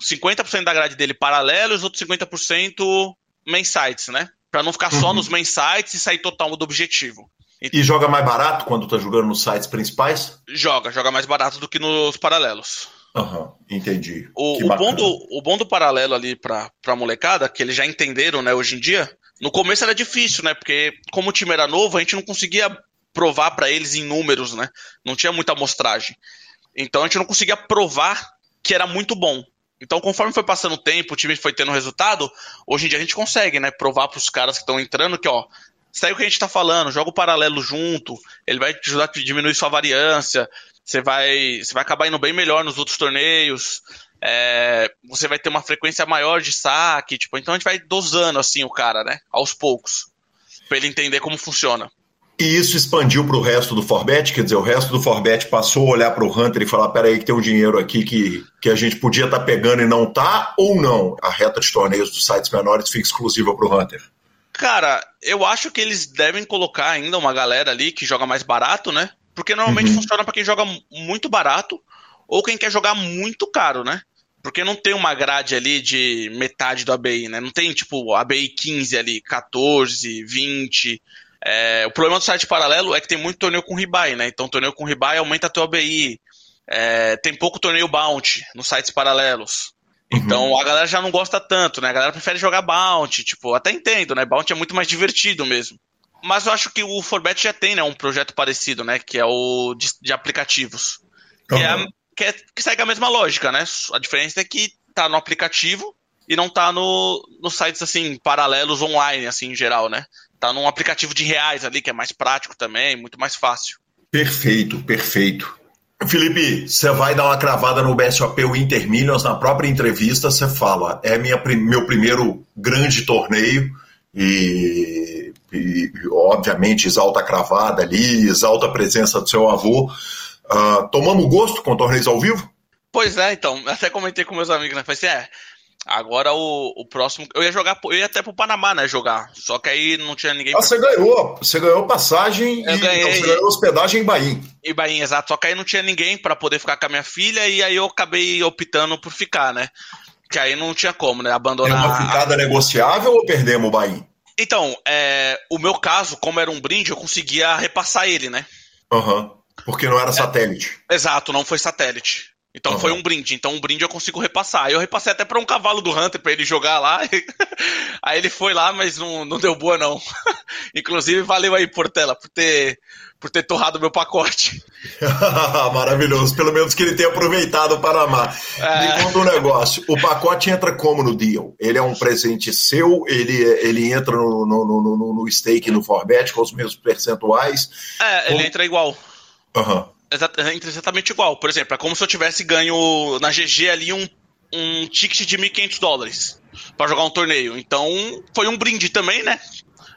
[SPEAKER 4] 50% da grade dele paralelo e os outros 50% main sites, né? Pra não ficar só
[SPEAKER 1] Uhum.
[SPEAKER 4] nos main sites e sair total do objetivo.
[SPEAKER 1] E joga mais barato quando tá jogando nos sites principais?
[SPEAKER 4] Joga, joga mais barato do que nos paralelos.
[SPEAKER 1] Aham, entendi.
[SPEAKER 4] O, o bom do, o bom do paralelo ali pra, pra molecada, que eles já entenderam, né, hoje em dia, no começo era difícil, né, porque como o time era novo, a gente não conseguia provar pra eles em números, né, não tinha muita amostragem. Então a gente não conseguia provar que era muito bom. Então conforme foi passando o tempo, o time foi tendo resultado, hoje em dia a gente consegue, né, provar pros caras que estão entrando que, ó, segue o que a gente tá falando, joga o paralelo junto, ele vai te ajudar a diminuir sua variância, você vai, você vai acabar indo bem melhor nos outros torneios, é, você vai ter uma frequência maior de saque, tipo, então a gente vai dosando assim o cara, né, aos poucos, pra ele entender como funciona.
[SPEAKER 1] E isso expandiu para o resto do Forbet, quer dizer, o resto do Forbet passou a olhar para o Hunter e falar: peraí, que tem um dinheiro aqui que, que a gente podia estar pegando e não tá, ou não? A reta de torneios dos sites menores fica exclusiva para o Hunter.
[SPEAKER 4] Cara, eu acho que eles devem colocar ainda uma galera ali que joga mais barato, né? Porque normalmente
[SPEAKER 1] Uhum.
[SPEAKER 4] funciona pra quem joga mu- muito barato ou quem quer jogar muito caro, né? Porque não tem uma grade ali de metade do ABI, né? Não tem, tipo, ABI 15 ali, 14, 20. É, o problema do site paralelo é que tem muito torneio com rebuy, né? Então, torneio com rebuy aumenta teu ABI. É, tem pouco torneio bounty nos sites paralelos. Então a galera já não gosta tanto, né? A galera prefere jogar Bounty, tipo, até entendo, né? Bounty é muito mais divertido mesmo. Mas eu acho que o Forbet já tem, né, um projeto parecido, né? Que é o de, de aplicativos. Que, é, a-. que, é- que segue a mesma lógica, né? A diferença é que tá no aplicativo e não tá no, nos sites, assim, paralelos online, assim, em geral, né? Tá num aplicativo de reais ali, que é mais prático também, muito mais fácil.
[SPEAKER 1] Perfeito, perfeito. Felipe, você vai dar uma cravada no BSOP Winter Millions, na própria entrevista você fala, é minha, meu primeiro grande torneio e, e, obviamente exalta a cravada ali, exalta a presença do seu avô. Ah, tomamos gosto com torneios ao vivo?
[SPEAKER 4] Pois é, então, até comentei com meus amigos, né? Falei assim, é, agora o, o próximo. Eu ia jogar, eu ia até pro Panamá, né? Jogar. Só que aí não tinha ninguém
[SPEAKER 1] Ah, você ganhou, você ganhou passagem
[SPEAKER 4] Eu
[SPEAKER 1] e
[SPEAKER 4] ganhei.
[SPEAKER 1] não, você ganhou hospedagem em Bahia.
[SPEAKER 4] E Bahia, exato. Só que aí não tinha ninguém pra poder ficar com a minha filha e aí eu acabei optando por ficar, né? Que aí não tinha como, né? Abandonar.
[SPEAKER 1] uma
[SPEAKER 4] a-
[SPEAKER 1] ficada negociável ou perdemos o Bahia?
[SPEAKER 4] Então, é, o meu caso, como era um brinde, eu conseguia repassar ele, né?
[SPEAKER 1] Aham. Porque não era satélite.
[SPEAKER 4] Exato, não foi satélite. Então
[SPEAKER 1] Aham.
[SPEAKER 4] foi um brinde. Então um brinde eu consigo repassar. Eu repassei até pra um cavalo do Hunter pra ele jogar lá. aí ele foi lá, mas não, não deu boa, não. Inclusive, valeu aí, Portela, por ter, por ter torrado meu pacote.
[SPEAKER 1] Maravilhoso. Pelo menos que ele tenha aproveitado o Panamá.
[SPEAKER 4] É.
[SPEAKER 1] Me conta um negócio. O pacote entra como no deal? Ele é um presente seu? Ele, ele entra no, no, no, no, no stake no Forbet com os mesmos percentuais?
[SPEAKER 4] É, ele entra igual. Entra exatamente igual. Por exemplo, é como se eu tivesse ganho na GG ali um, um ticket de 1.500 dólares pra jogar um torneio. Então, foi um brinde também, né?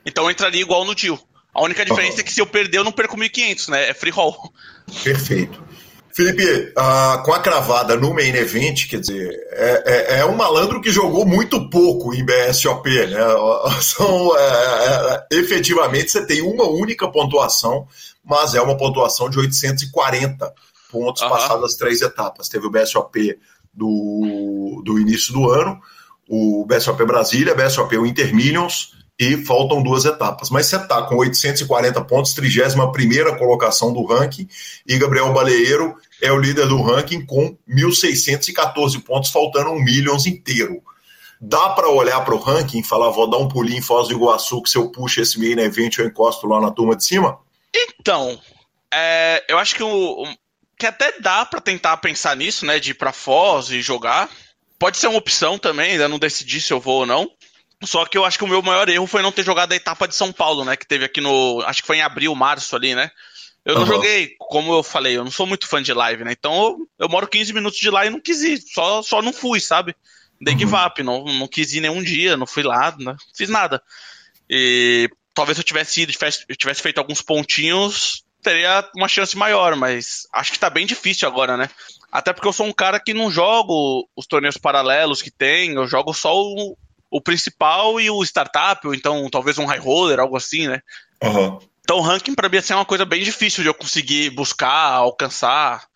[SPEAKER 4] Então entraria igual no deal. A única diferença
[SPEAKER 1] Aham.
[SPEAKER 4] é que se eu perder, eu não perco 1.500, né? É free roll.
[SPEAKER 1] Perfeito. Felipe, ah, com a cravada no main event, quer dizer, é, é- é um malandro que jogou muito pouco em BSOP, né? São, é, é, efetivamente, você tem uma única pontuação, mas é uma pontuação de 840 pontos
[SPEAKER 4] Aham.
[SPEAKER 1] passadas as três etapas. Teve o BSOP do, do início do ano, o BSOP Brasília, BSOP Winter Millions, e faltam duas etapas. Mas você está com 840 pontos, 31 primeira colocação do ranking, e Gabriel Baleeiro é o líder do ranking com 1.614 pontos, faltando um Millions inteiro. Dá para olhar para o ranking e falar, vou dar um pulinho em Foz do Iguaçu, que se eu puxo esse main event eu encosto lá na turma de cima?
[SPEAKER 4] Então, é, eu acho que o, que até dá para tentar pensar nisso, né? De ir pra Foz e jogar. Pode ser uma opção também, ainda não decidi se eu vou ou não. Só que eu acho que o meu maior erro foi não ter jogado a etapa de São Paulo, né? Que teve aqui no. Acho que foi em abril, março ali, né? Eu não uhum. joguei, como eu falei, eu não sou muito fã de live, né? Então eu, eu moro 15 minutos de lá e não quis ir. Só, só não fui, sabe? Dei uhum. give up, não, não quis ir nenhum dia, não fui lá, não fiz nada. E talvez se eu tivesse ido, tivesse, eu tivesse feito alguns pontinhos, teria uma chance maior, mas acho que tá bem difícil agora, né? Até porque eu sou um cara que não jogo os torneios paralelos que tem, eu jogo só o, o principal e o startup, ou então talvez um high roller, algo assim, né?
[SPEAKER 1] Uhum.
[SPEAKER 4] Então o ranking para mim assim, é uma coisa bem difícil de eu conseguir buscar, alcançar.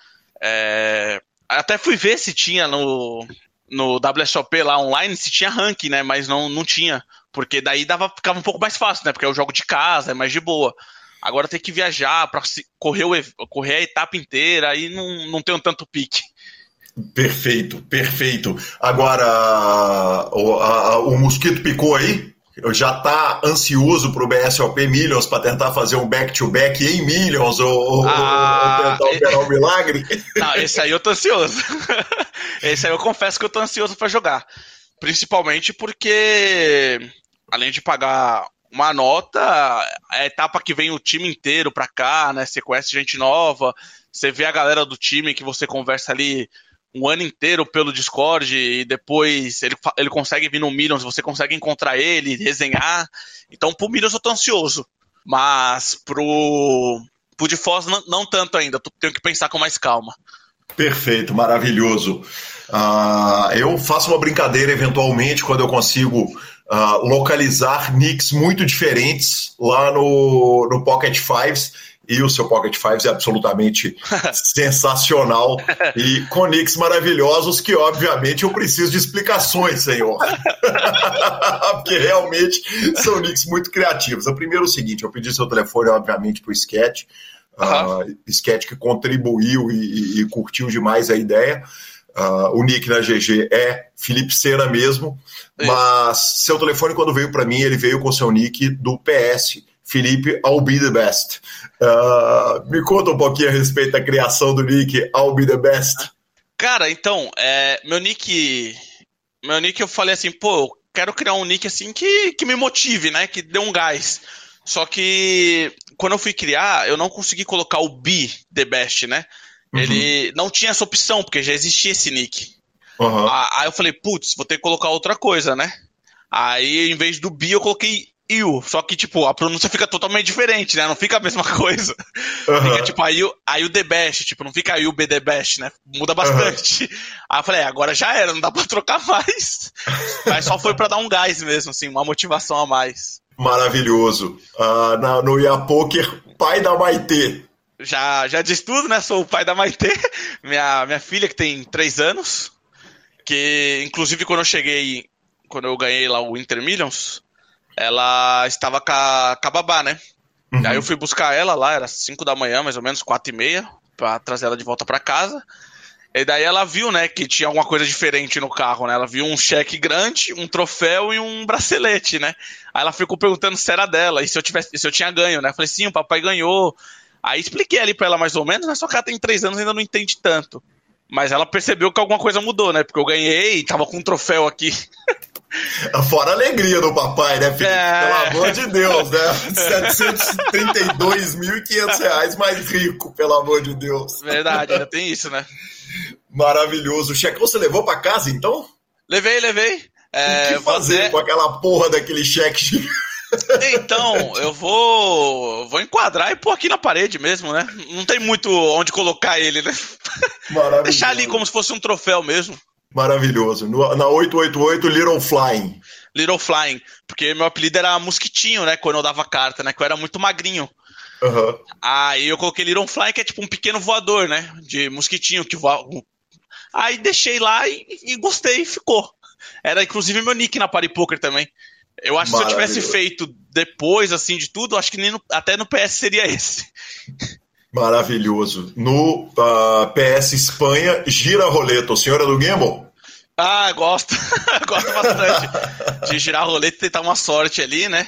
[SPEAKER 4] É... Até fui ver se tinha no, no WSOP lá online, se tinha ranking, né? Mas não, não tinha. Porque daí dava, ficava um pouco mais fácil, né? Porque é o jogo de casa, é mais de boa. Agora tem que viajar para correr, o, correr a etapa inteira, aí não, não tenho tanto pique.
[SPEAKER 1] Perfeito, perfeito. Agora, o, a, o mosquito picou aí? Já está ansioso para o BSOP Millions para tentar fazer um back-to-back -back em Millions ou, ah, ou tentar operar o um milagre?
[SPEAKER 4] Não, esse aí eu tô ansioso. esse aí eu confesso que eu tô ansioso para jogar. Principalmente porque, além de pagar uma nota, é a etapa que vem o time inteiro pra cá, né? Você conhece gente nova, você vê a galera do time que você conversa ali um ano inteiro pelo Discord e depois ele, ele consegue vir no Millions, você consegue encontrar ele, resenhar. Então, pro Millions eu tô ansioso. Mas pro, pro de Foz não, não tanto ainda, tenho que pensar com mais calma.
[SPEAKER 1] Perfeito, maravilhoso. Uh, eu faço uma brincadeira eventualmente quando eu consigo uh, localizar nicks muito diferentes lá no, no Pocket Fives. E o seu Pocket Fives é absolutamente sensacional e com nicks maravilhosos que, obviamente, eu preciso de explicações, senhor. Porque realmente são nicks muito criativos. O primeiro é o seguinte: eu pedi seu telefone, obviamente, para o Sketch. Uhum. Uh, Sketch que contribuiu e, e, e curtiu demais a ideia. Uh, o nick na GG é Felipe Sena mesmo, Isso. mas seu telefone, quando veio para mim, ele veio com seu nick do PS, Felipe I'll be the best. Uh, me conta um pouquinho a respeito da criação do nick I'll be the best.
[SPEAKER 4] Cara, então, é, meu nick. Meu nick eu falei assim, pô, eu quero criar um nick assim que, que me motive, né? Que dê um gás. Só que quando eu fui criar, eu não consegui colocar o be the best, né? Uhum. Ele não tinha essa opção, porque já existia esse nick. Uhum. Aí eu falei, putz, vou ter que colocar outra coisa, né? Aí, em vez do bi, eu coloquei you. Só que, tipo, a pronúncia fica totalmente diferente, né? Não fica a mesma coisa. Uhum. Fica, tipo, aí, aí o the best, tipo, não fica aí o be the best, né? Muda bastante. Uhum. Aí eu falei, é, agora já era, não dá pra trocar mais. Mas só foi pra dar um gás mesmo, assim, uma motivação a mais.
[SPEAKER 1] Maravilhoso. Uh, na, no Ia Poker, pai da Maitê
[SPEAKER 4] já, já diz tudo, né? Sou o pai da Maitê, minha, minha filha que tem três anos. Que, inclusive, quando eu cheguei, quando eu ganhei lá o Inter Millions, ela estava com a, com a babá, né? Uhum. Aí eu fui buscar ela lá, era 5 da manhã, mais ou menos, 4 e meia, pra trazer ela de volta para casa. E daí ela viu, né, que tinha alguma coisa diferente no carro, né? Ela viu um cheque grande, um troféu e um bracelete, né? Aí ela ficou perguntando se era dela e se eu tivesse, se eu tinha ganho, né? Eu falei, sim, o papai ganhou. Aí expliquei ali pra ela mais ou menos, mas só que ela tem três anos e ainda não entende tanto. Mas ela percebeu que alguma coisa mudou, né? Porque eu ganhei, tava com um troféu aqui.
[SPEAKER 1] Fora a alegria do papai, né, Felipe? É... Pelo amor de Deus, né? 732.500 reais mais rico, pelo amor de Deus.
[SPEAKER 4] Verdade, ainda tem isso, né?
[SPEAKER 1] Maravilhoso. O cheque você levou para casa, então?
[SPEAKER 4] Levei, levei.
[SPEAKER 1] É, o que fazer fazer com aquela porra daquele cheque
[SPEAKER 4] então, eu vou vou enquadrar e pôr aqui na parede mesmo, né? Não tem muito onde colocar ele, né? Maravilhoso. Deixar ali como se fosse um troféu mesmo.
[SPEAKER 1] Maravilhoso. No, na 888, Little Flying.
[SPEAKER 4] Little Flying. Porque meu apelido era Mosquitinho, né? Quando eu dava carta, né? Que eu era muito magrinho.
[SPEAKER 1] Uhum.
[SPEAKER 4] Aí eu coloquei Little Flying, que é tipo um pequeno voador, né? De mosquitinho que voa. Aí deixei lá e, e gostei e ficou. Era inclusive meu nick na Party Poker também. Eu acho que se eu tivesse feito depois, assim, de tudo, acho que nem no, até no PS seria esse.
[SPEAKER 1] Maravilhoso. No uh, ah, PS Espanha, gira a roleta. O senhor é do Gimbal?
[SPEAKER 4] Ah, gosto. gosto bastante de girar a roleta e tentar uma sorte ali, né?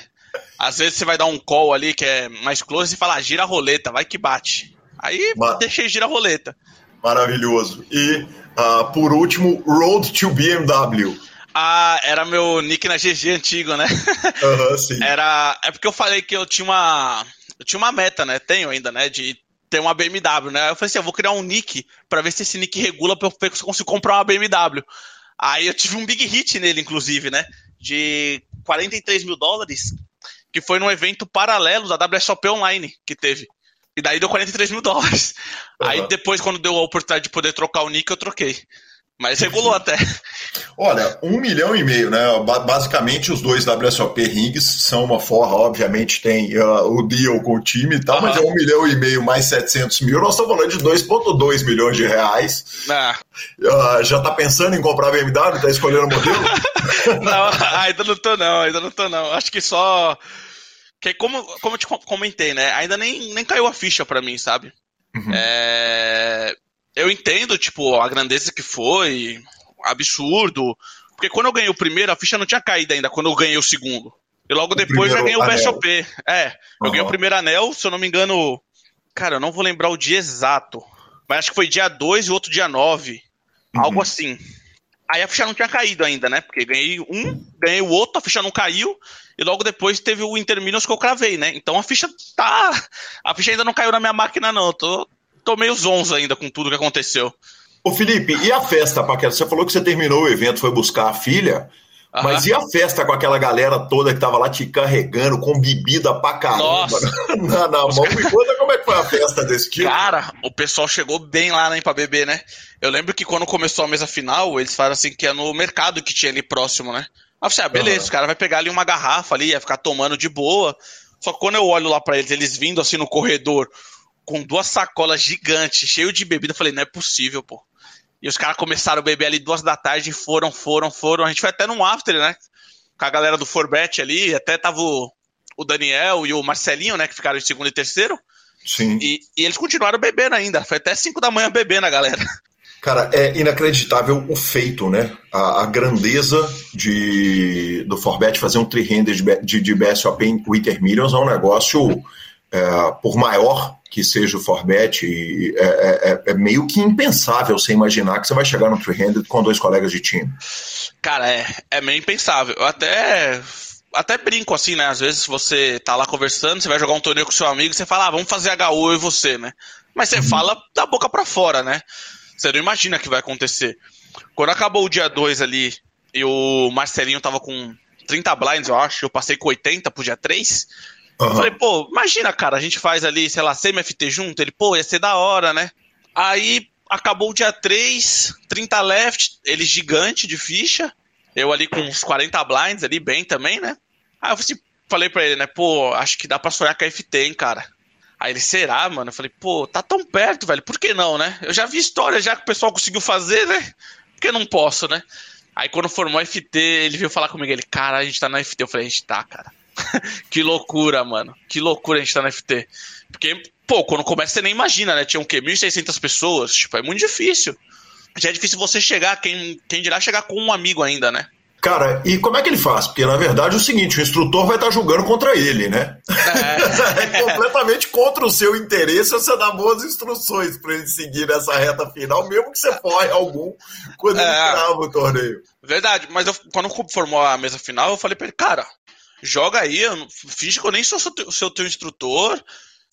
[SPEAKER 4] Às vezes você vai dar um call ali que é mais close e fala, ah, gira a roleta, vai que bate. Aí
[SPEAKER 1] Mas-
[SPEAKER 4] deixei girar a roleta.
[SPEAKER 1] Maravilhoso. E, ah, por último, Road to BMW.
[SPEAKER 4] Ah, era meu nick na GG antigo, né?
[SPEAKER 1] Aham, sim.
[SPEAKER 4] Era. É porque eu falei que eu tinha uma. Eu tinha uma meta, né? Tenho ainda, né? De ter uma BMW, né? Eu falei assim, eu vou criar um nick pra ver se esse nick regula pra eu ver se eu consigo comprar uma BMW. Aí eu tive um big hit nele, inclusive, né? De 43 mil dólares, que foi num evento paralelo da WSOP Online que teve. E daí deu 43 mil dólares. Aí
[SPEAKER 1] Aham.
[SPEAKER 4] depois, quando deu a oportunidade de poder trocar o nick, eu troquei. Mas regulou até.
[SPEAKER 1] Olha, um milhão e meio, né? Ba- Basicamente, os dois WSOP rings são uma forra, obviamente tem ah, o deal com o time e tal, mas é um milhão e meio mais 700 mil. Nós estamos falando de 2,2 milhões de reais.
[SPEAKER 4] Ah,
[SPEAKER 1] Ah, já tá pensando em comprar BMW? Tá escolhendo o modelo?
[SPEAKER 4] Não, ainda não tô não, ainda não tô não. Acho que só. Que como, como eu te co- comentei, né? Ainda nem, nem caiu a ficha pra mim, sabe?
[SPEAKER 1] Uhum.
[SPEAKER 4] É, Eu entendo, tipo, a grandeza que foi, absurdo. Porque quando eu ganhei o primeiro, a ficha não tinha caído ainda, quando eu ganhei o segundo. E logo depois já ganhei o. BSOP. É, eu ganhei o primeiro anel, se eu não me engano. Cara, eu não vou lembrar o dia exato. Mas acho que foi dia 2 e o outro dia 9.
[SPEAKER 1] Uhum.
[SPEAKER 4] Algo assim. Aí a ficha não tinha caído ainda, né? Porque ganhei um, ganhei o outro, a ficha não caiu. E logo depois teve o Interminos que eu cravei, né? Então a ficha tá. A ficha ainda não caiu na minha máquina, não. Eu tô, tô meio zonzo ainda com tudo que aconteceu.
[SPEAKER 1] Ô Felipe, e a festa, Paquera? Você falou que você terminou o evento, foi buscar a filha.
[SPEAKER 4] Aham.
[SPEAKER 1] Mas e a festa com aquela galera toda que tava lá te carregando, com bebida pra caramba
[SPEAKER 4] Nossa.
[SPEAKER 1] na, na mão? Me conta como é que foi a festa desse tipo.
[SPEAKER 4] Cara, o pessoal chegou bem lá, né, pra beber, né? Eu lembro que quando começou a mesa final, eles falaram assim que é no mercado que tinha ali próximo, né? Aí eu falei, ah, beleza,
[SPEAKER 1] Aham.
[SPEAKER 4] os caras vai pegar ali uma garrafa ali, ia ficar tomando de boa. Só que quando eu olho lá pra eles, eles vindo assim no corredor, com duas sacolas gigantes, cheio de bebida, eu falei, não é possível, pô. E os caras começaram a beber ali duas da tarde, foram, foram, foram. A gente foi até num after, né? Com a galera do Forbet ali, até tava o, o Daniel e o Marcelinho, né, que ficaram em segundo e terceiro.
[SPEAKER 1] Sim.
[SPEAKER 4] E, e eles continuaram bebendo ainda. Foi até 5 da manhã bebendo a galera.
[SPEAKER 1] Cara, é inacreditável o feito, né? A, a grandeza de, do Forbet fazer um three-handed de, de, de BSOP em Winter Millions é um negócio, é, por maior que seja o Forbet, e é, é- é- é meio que impensável você imaginar que você vai chegar no three-handed com dois colegas de time.
[SPEAKER 4] Cara, é, é meio impensável. Eu até, até brinco assim, né? Às vezes você tá lá conversando, você vai jogar um torneio com seu amigo, você fala, ah, vamos fazer HU e você, né? Mas você fala da boca pra fora, né? Você não imagina que vai acontecer. Quando acabou o dia 2 ali e o Marcelinho tava com 30 blinds, eu acho, eu passei com 80 pro dia 3. Eu
[SPEAKER 1] Aham.
[SPEAKER 4] falei, pô, imagina, cara, a gente faz ali, sei lá, semi-FT junto. Ele, pô, ia ser da hora, né? Aí acabou o dia 3, 30 left, ele gigante de ficha. Eu ali com uns 40 blinds ali, bem também, né? Aí eu assim, falei pra ele, né, pô, acho que dá pra sonhar com a FT, hein, cara. Aí ele, será, mano? Eu falei, pô, tá tão perto, velho, por que não, né? Eu já vi história já que o pessoal conseguiu fazer, né? Por que não posso, né? Aí quando formou a FT, ele veio falar comigo, ele, cara, a gente tá na FT. Eu falei, a gente tá, cara. que loucura, mano. Que loucura a gente tá na FT. Porque, pô, quando começa você nem imagina, né? Tinha o quê? 1.600 pessoas. Tipo, é muito difícil. Já é difícil você chegar, quem, quem dirá chegar com um amigo ainda, né?
[SPEAKER 1] Cara, e como é que ele faz? Porque na verdade é o seguinte: o instrutor vai estar julgando contra ele, né? É, completamente contra o seu interesse você dar boas instruções para ele seguir nessa reta final, mesmo que você forre algum quando ele
[SPEAKER 4] É.
[SPEAKER 1] trava o torneio.
[SPEAKER 4] Verdade, mas eu- quando formou a mesa final, eu falei pra ele, cara, joga aí, finge que eu nem sou seu, teu- seu teu instrutor,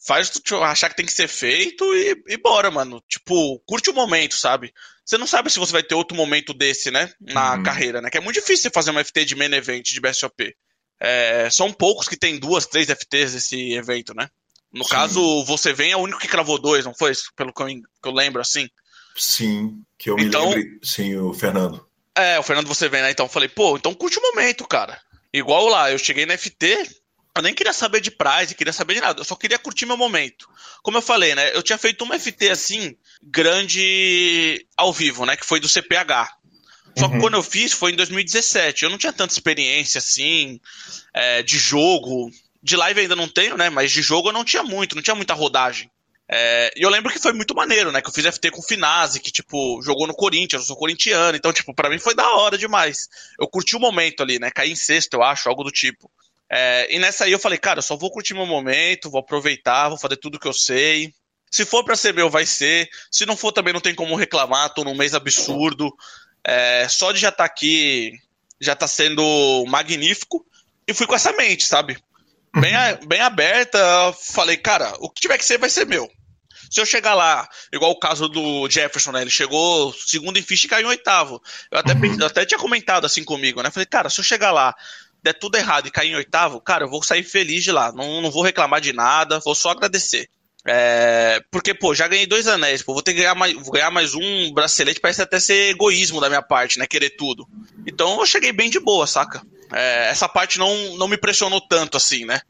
[SPEAKER 4] faz tu tu achar que tem que ser feito e, e bora, mano. Tipo, curte o momento, sabe? Você não sabe se você vai ter outro momento desse, né? Na
[SPEAKER 1] Uhum.
[SPEAKER 4] carreira, né? Que é muito difícil você fazer uma FT de main event de BSOP. É, são poucos que tem duas, três FTs desse evento, né? No
[SPEAKER 1] Sim.
[SPEAKER 4] caso, você vem é o único que cravou dois, não foi? Pelo que eu, que eu lembro, assim.
[SPEAKER 1] Sim, que eu
[SPEAKER 4] Então-
[SPEAKER 1] me lembre. Sim, o Fernando.
[SPEAKER 4] É, o Fernando você vem, né? Então eu falei, pô, então curte o momento, cara. Igual lá, eu cheguei na FT, eu nem queria saber de prize, queria saber de nada, eu só queria curtir meu momento. Como eu falei, né? Eu tinha feito uma FT assim, grande ao vivo, né? Que foi do CPH. Só que
[SPEAKER 1] Uhum.
[SPEAKER 4] quando eu fiz foi em 2017. Eu não tinha tanta experiência assim, é, de jogo. De live ainda não tenho, né? Mas de jogo eu não tinha muito, não tinha muita rodagem. É, e eu lembro que foi muito maneiro, né? Que eu fiz FT com o Finazzi, que, tipo, jogou no Corinthians, eu sou corintiano, então, tipo, pra mim foi da hora demais. Eu curti o momento ali, né? Caí em sexto, eu acho, algo do tipo. É, e nessa aí eu falei, cara, eu só vou curtir meu momento, vou aproveitar, vou fazer tudo que eu sei. Se for para ser meu, vai ser. Se não for, também não tem como reclamar. Tô num mês absurdo. É, só de já estar tá aqui já tá sendo magnífico. E fui com essa mente, sabe? Bem, bem aberta. Falei, cara, o que tiver que ser, vai ser meu. Se eu chegar lá, igual o caso do Jefferson, né? Ele chegou segundo em ficha e caiu em oitavo. Eu até, uhum. até tinha comentado assim comigo, né? Falei, cara, se eu chegar lá, der tudo errado e cair em oitavo, cara, eu vou sair feliz de lá. Não, não vou reclamar de nada, vou só agradecer. É, porque, pô, já ganhei dois anéis, pô, vou ter que ganhar mais, vou ganhar mais um bracelete, parece até ser egoísmo da minha parte, né? Querer tudo. Então eu cheguei bem de boa, saca? É, essa parte não, não me pressionou tanto assim, né?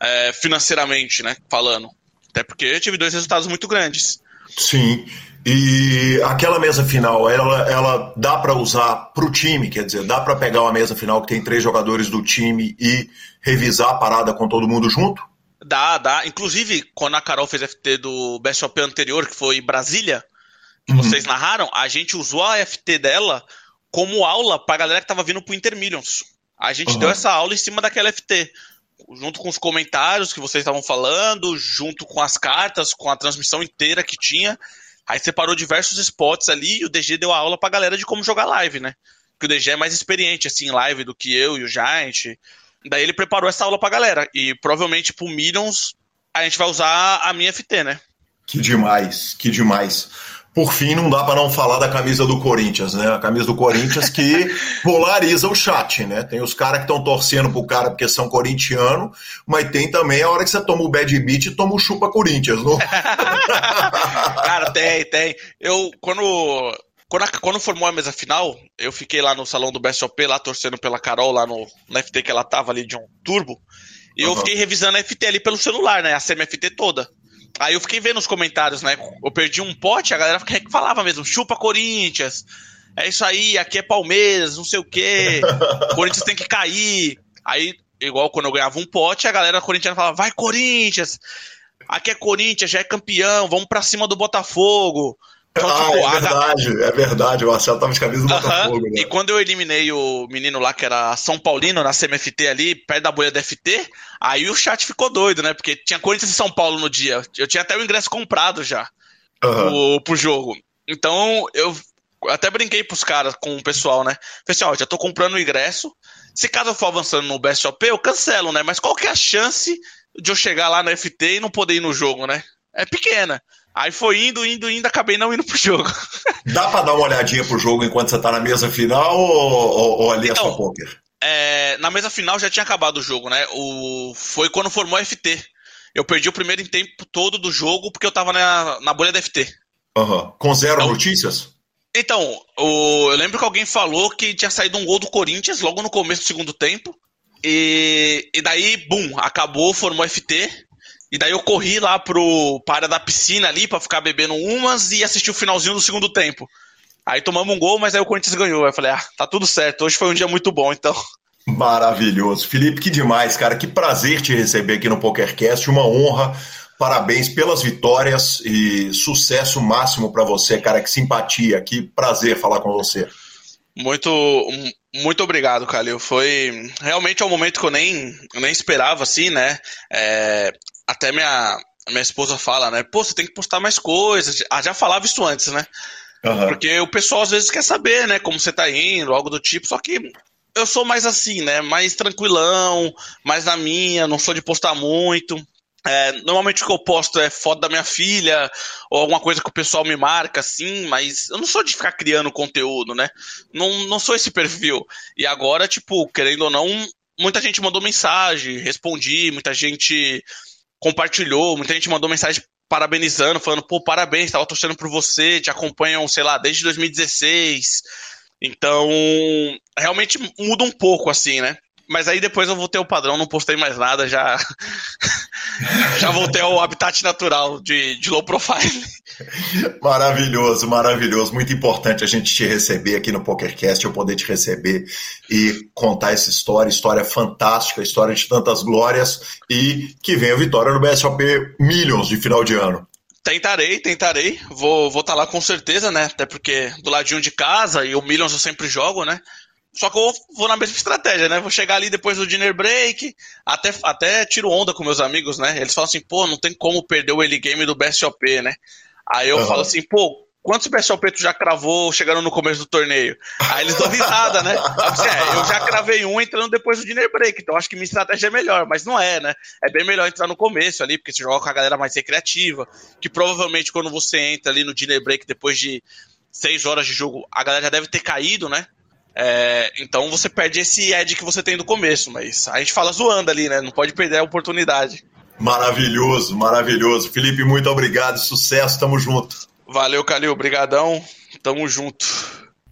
[SPEAKER 4] É, financeiramente, né? Falando. Até porque eu tive dois resultados muito grandes.
[SPEAKER 1] Sim. E aquela mesa final, ela, ela dá para usar para o time, quer dizer, dá para pegar uma mesa final que tem três jogadores do time e revisar a parada com todo mundo junto?
[SPEAKER 4] Dá, dá. Inclusive, quando a Carol fez FT do Best of anterior, que foi em Brasília, que uhum. vocês narraram, a gente usou a FT dela como aula pra galera que tava vindo pro Intermillions. A gente uhum. deu essa aula em cima daquela FT junto com os comentários que vocês estavam falando, junto com as cartas, com a transmissão inteira que tinha. Aí separou diversos spots ali e o DG deu a aula pra galera de como jogar live, né? Que o DG é mais experiente, assim, em live do que eu e o Giant. Daí ele preparou essa aula pra galera. E provavelmente pro Millions a gente vai usar a minha FT, né?
[SPEAKER 1] Que demais, que demais. Por fim, não dá para não falar da camisa do Corinthians, né? A camisa do Corinthians que polariza o chat, né? Tem os caras que estão torcendo pro cara porque são corintiano, mas tem também a hora que você toma o bad beat e toma o chupa Corinthians, não?
[SPEAKER 4] cara, tem, tem. Eu, quando, quando, quando formou a mesa final, eu fiquei lá no salão do BSOP, lá torcendo pela Carol, lá no, no FT que ela tava ali de um turbo, e uhum. eu fiquei revisando a FT ali pelo celular, né? A CMFT toda. Aí eu fiquei vendo os comentários, né? Eu perdi um pote, a galera falava mesmo, chupa Corinthians. É isso aí, aqui é Palmeiras, não sei o quê. Corinthians tem que cair. Aí, igual quando eu ganhava um pote, a galera corintiana falava, vai Corinthians! Aqui é Corinthians, já é campeão, vamos pra cima do Botafogo.
[SPEAKER 1] Ah, é verdade, é verdade. O Marcelo tava de camisa do uh -huh. Botafogo. Né?
[SPEAKER 4] E quando eu eliminei o menino lá, que era São Paulino, na CMFT ali, perto da bolha da FT, aí o chat ficou doido, né? Porque tinha Corinthians e São Paulo no dia. Eu tinha até o ingresso comprado já uh -huh. pro, pro jogo. Então, eu até brinquei pros caras, com o pessoal, né? Falei assim, ó, já tô comprando o ingresso. Se caso eu for avançando no Best OP, eu cancelo, né? Mas qual que é a chance de eu chegar lá na FT e não poder ir no jogo, né? É pequena. Aí foi indo, indo, indo, acabei não indo pro jogo.
[SPEAKER 1] Dá pra dar uma olhadinha pro jogo enquanto você tá na mesa final ou, ou, ou ali então, é só poker?
[SPEAKER 4] É, na mesa final já tinha acabado o jogo, né? O, foi quando formou a FT. Eu perdi o primeiro tempo todo do jogo porque eu tava na, na bolha da FT.
[SPEAKER 1] Uhum. Com zero então, notícias?
[SPEAKER 4] Então, o, eu lembro que alguém falou que tinha saído um gol do Corinthians logo no começo do segundo tempo. E, e daí, bum, acabou, formou FT. E daí eu corri lá pro para da piscina ali para ficar bebendo umas e assistir o finalzinho do segundo tempo. Aí tomamos um gol, mas aí o Corinthians ganhou. Aí eu falei, ah, tá tudo certo. Hoje foi um dia muito bom, então.
[SPEAKER 1] Maravilhoso. Felipe, que demais, cara. Que prazer te receber aqui no PokerCast. Uma honra. Parabéns pelas vitórias e sucesso máximo para você, cara. Que simpatia. Que prazer falar com você.
[SPEAKER 4] Muito, muito obrigado, Calil. Foi realmente é um momento que eu nem, eu nem esperava, assim, né? É, até minha, minha esposa fala, né? Pô, você tem que postar mais coisas. Ah, já falava isso antes, né? Uhum. Porque o pessoal às vezes quer saber, né? Como você tá indo, algo do tipo. Só que eu sou mais assim, né? Mais tranquilão, mais na minha, não sou de postar muito. É, normalmente o que eu posto é foto da minha filha, ou alguma coisa que o pessoal me marca, assim, mas eu não sou de ficar criando conteúdo, né? Não, não sou esse perfil. E agora, tipo, querendo ou não, muita gente mandou mensagem, respondi, muita gente compartilhou, muita gente mandou mensagem parabenizando, falando, pô, parabéns, estava torcendo por você, te acompanham, sei lá, desde 2016. Então, realmente muda um pouco, assim, né? Mas aí depois eu voltei ao padrão, não postei mais nada, já já voltei ao habitat natural de, de low profile.
[SPEAKER 1] Maravilhoso, maravilhoso. Muito importante a gente te receber aqui no PokerCast, eu poder te receber e contar essa história, história fantástica, história de tantas glórias e que venha a vitória no BSOP Millions de final de ano.
[SPEAKER 4] Tentarei, tentarei. Vou estar vou tá lá com certeza, né? Até porque do ladinho de casa e o Millions eu sempre jogo, né? Só que eu vou na mesma estratégia, né? Vou chegar ali depois do dinner break, até, até tiro onda com meus amigos, né? Eles falam assim, pô, não tem como perder o early game do BSOP, né? Aí eu uhum. falo assim, pô, quantos BSOP tu já cravou chegando no começo do torneio? Aí eles dão risada, né? Assim, é, eu já cravei um entrando depois do dinner break, então acho que minha estratégia é melhor, mas não é, né? É bem melhor entrar no começo ali, porque você joga com a galera mais recreativa, que provavelmente quando você entra ali no dinner break depois de seis horas de jogo, a galera já deve ter caído, né? É, então você perde esse edge que você tem do começo, mas a gente fala zoando ali, né? Não pode perder a oportunidade.
[SPEAKER 1] Maravilhoso, maravilhoso. Felipe, muito obrigado, sucesso, tamo junto.
[SPEAKER 4] Valeu, Calil, brigadão, tamo junto.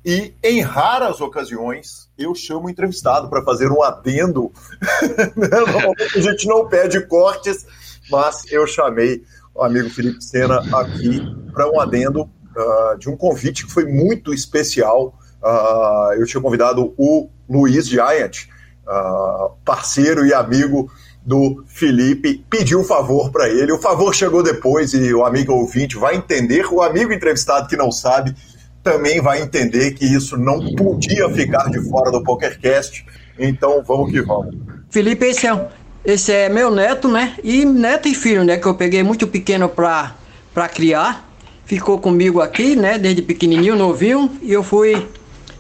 [SPEAKER 1] E em raras ocasiões eu chamo o entrevistado para fazer um adendo. Normalmente a gente não pede cortes, mas eu chamei o amigo Felipe Sena aqui para um adendo uh, de um convite que foi muito especial Uh, eu tinha convidado o Luiz Giant, uh, parceiro e amigo do Felipe, pediu um favor para ele. O favor chegou depois e o amigo ouvinte vai entender. O amigo entrevistado que não sabe também vai entender que isso não podia ficar de fora do PokerCast. Então vamos que vamos.
[SPEAKER 5] Felipe, esse é, esse é meu neto, né? E neto e filho, né? Que eu peguei muito pequeno para criar. Ficou comigo aqui, né? Desde pequenininho, novinho. E eu fui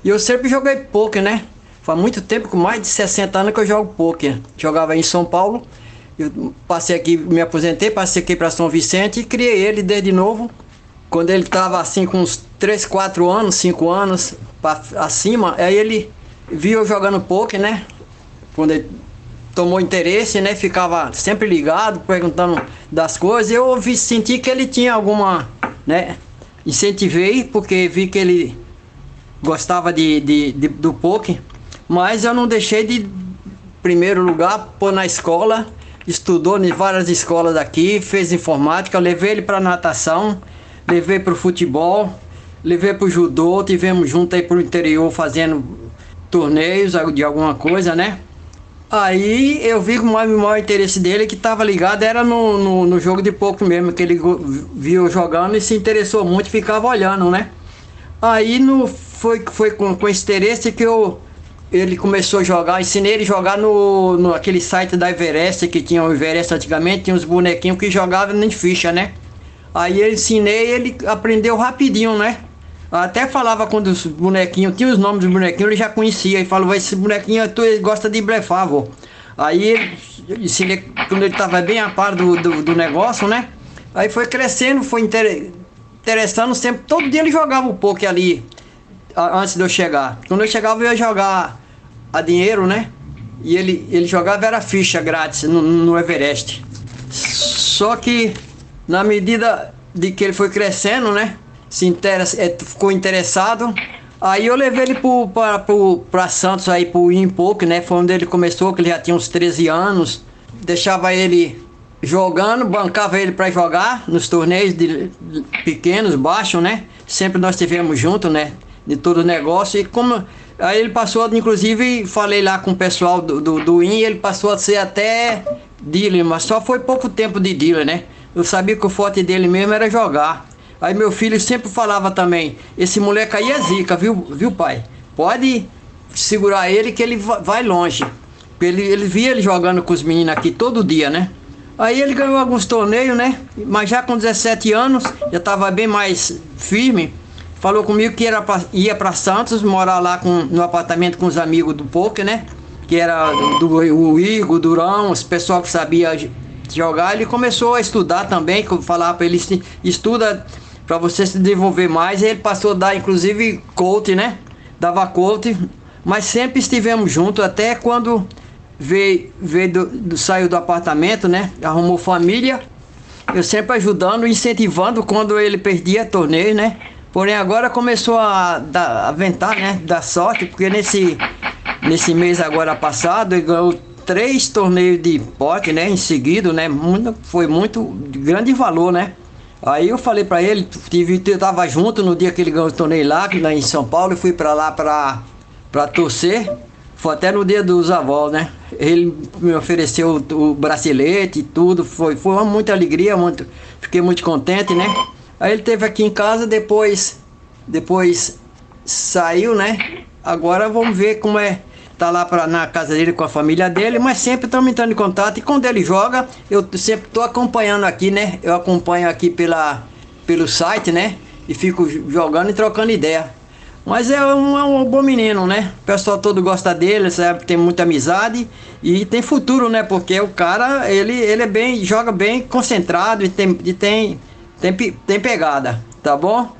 [SPEAKER 5] e eu sempre joguei poker, né? Faz muito tempo, com mais de 60 anos que eu jogo poker. Jogava em São Paulo. Eu passei aqui, me aposentei, passei aqui para São Vicente e criei ele desde novo. Quando ele estava assim com uns 3, 4 anos, 5 anos pra, acima, aí ele viu eu jogando poker, né? Quando ele tomou interesse, né? Ficava sempre ligado, perguntando das coisas. Eu ouvi, senti que ele tinha alguma, né? Incentivei, porque vi que ele gostava de, de, de, do poker, mas eu não deixei de, primeiro lugar, pôr na escola, estudou em várias escolas daqui, fez informática, levei ele para natação, levei para o futebol, levei para o judô, tivemos junto aí para o interior fazendo torneios de alguma coisa, né? Aí eu vi que o maior, maior interesse dele que estava ligado era no, no, no, jogo de pouco mesmo, que ele viu jogando e se interessou muito ficava olhando, né? Aí no foi, foi com, com esse interesse que eu, ele começou a jogar, ensinei ele a jogar no, no aquele site da Everest, que tinha o Everest antigamente, tinha uns bonequinhos que jogavam nem ficha, né? Aí eu ensinei, ele aprendeu rapidinho, né? Até falava quando os bonequinhos, tinha os nomes dos bonequinhos, ele já conhecia. E falou, esse bonequinho tu gosta de blefar, vô. Aí ensinei quando ele estava bem a par do, do, do, negócio, né? Aí foi crescendo, foi interessando sempre. Todo dia ele jogava um pouco ali antes de eu chegar. Quando eu chegava, eu ia jogar a dinheiro, né? E ele, ele jogava era ficha grátis no, no Everest. Só que na medida de que ele foi crescendo, né? Se interessa, é, ficou interessado. Aí eu levei ele para Santos aí pro Impoque, né? Foi onde ele começou, que ele já tinha uns 13 anos. Deixava ele jogando, bancava ele para jogar nos torneios de, pequenos, baixos, né? Sempre nós tivemos junto, né? De todo o negócio. E como aí ele passou, inclusive, falei lá com o pessoal do, do, do IN, ele passou a ser até dealer, mas só foi pouco tempo de dealer, né? Eu sabia que o forte dele mesmo era jogar. Aí meu filho sempre falava também, esse moleque aí é zica, viu, viu pai? Pode segurar ele que ele vai longe. Ele, ele via ele jogando com os meninos aqui todo dia, né? Aí ele ganhou alguns torneios, né? Mas já com 17 anos, já estava bem mais firme falou comigo que era pra, ia para Santos, morar lá com, no apartamento com os amigos do poker, né? Que era do, o Igor, o Durão, os pessoal que sabia jogar. Ele começou a estudar também, que eu falava para ele, estuda para você se desenvolver mais. Ele passou a dar, inclusive, coach, né? Dava coach, mas sempre estivemos juntos, até quando veio, veio do, do, saiu do apartamento, né? Arrumou família. Eu sempre ajudando, incentivando quando ele perdia torneio, né? Porém agora começou a, dar, a ventar, né? Da sorte, porque nesse, nesse mês agora passado ele ganhou três torneios de pote, né? Em seguida, né? Muito, foi muito de grande valor, né? Aí eu falei para ele, tive, eu tava junto no dia que ele ganhou o torneio lá, lá em São Paulo, eu fui para lá para para torcer. Foi até no dia dos avós, né? Ele me ofereceu o, o bracelete e tudo, foi, foi uma muita alegria, muito, fiquei muito contente, né? Aí ele teve aqui em casa, depois depois saiu, né? Agora vamos ver como é tá lá pra, na casa dele com a família dele, mas sempre estamos entrando em contato. E quando ele joga, eu sempre estou acompanhando aqui, né? Eu acompanho aqui pela, pelo site, né? E fico jogando e trocando ideia. Mas é um, é um bom menino, né? O pessoal todo gosta dele, sabe? Tem muita amizade e tem futuro, né? Porque o cara, ele, ele é bem, joga bem concentrado e tem, e tem, tem, tem pegada, tá bom?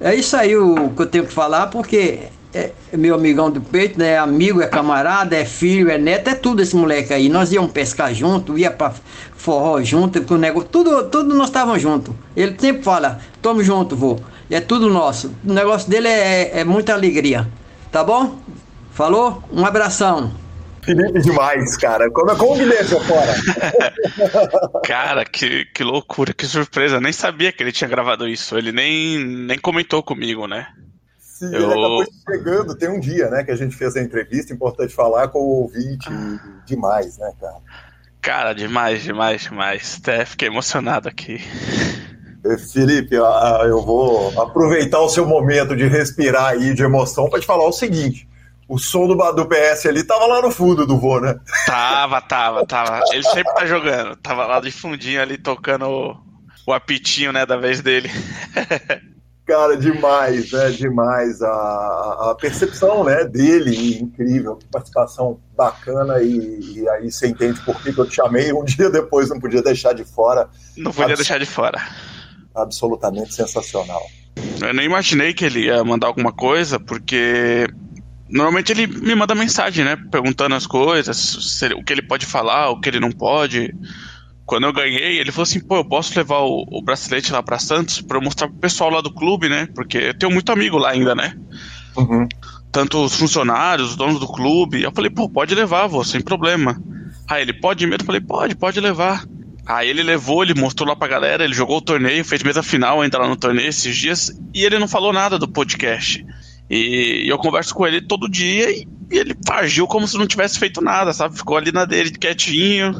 [SPEAKER 5] É isso aí o que eu tenho que falar, porque é, é meu amigão do peito, né? Amigo, é camarada, é filho, é neto, é tudo esse moleque aí. Nós íamos pescar junto, ia pra forró junto, com o negócio, tudo, tudo nós estávamos juntos. Ele sempre fala, tamo junto, vô. É tudo nosso. O negócio dele é, é muita alegria. Tá bom? Falou? Um abração.
[SPEAKER 1] Felipe demais, cara. Como, como me deixa fora?
[SPEAKER 4] cara, que, que loucura, que surpresa. Eu nem sabia que ele tinha gravado isso. Ele nem, nem comentou comigo, né?
[SPEAKER 1] Sim, eu... ele acabou chegando, tem um dia, né, que a gente fez a entrevista, importante falar com o ouvinte demais, né, cara?
[SPEAKER 4] Cara, demais, demais, demais. Até fiquei emocionado aqui.
[SPEAKER 1] Felipe, eu vou aproveitar o seu momento de respirar aí de emoção para te falar o seguinte. O som do, do PS ali tava lá no fundo do voo, né?
[SPEAKER 4] Tava, tava, tava. Ele sempre tá jogando. Tava lá de fundinho ali tocando o, o apitinho, né, da vez dele.
[SPEAKER 1] Cara, demais, né? Demais. A, a percepção né, dele, incrível, participação bacana, e, e, aí você entende por que, que eu te chamei. Um dia depois não podia deixar de fora.
[SPEAKER 4] Não podia Abs deixar de fora.
[SPEAKER 1] Absolutamente sensacional.
[SPEAKER 4] Eu nem imaginei que ele ia mandar alguma coisa, porque normalmente ele me manda mensagem, né? Perguntando as coisas, o que ele pode falar, o que ele não pode quando eu ganhei, ele falou assim: pô, eu posso levar o, o bracelete lá para Santos para mostrar pro pessoal lá do clube, né? Porque eu tenho muito amigo lá ainda, né? Uhum. Tanto os funcionários, os donos do clube. Eu falei: pô, pode levar, vô, sem problema. Aí ele pode mesmo? Eu falei: pode, pode levar. Aí ele levou, ele mostrou lá pra galera, ele jogou o torneio, fez mesa final ainda lá no torneio esses dias, e ele não falou nada do podcast. E, eu converso com ele todo dia e, e ele agiu como se não tivesse feito nada, sabe? Ficou ali na dele, quietinho.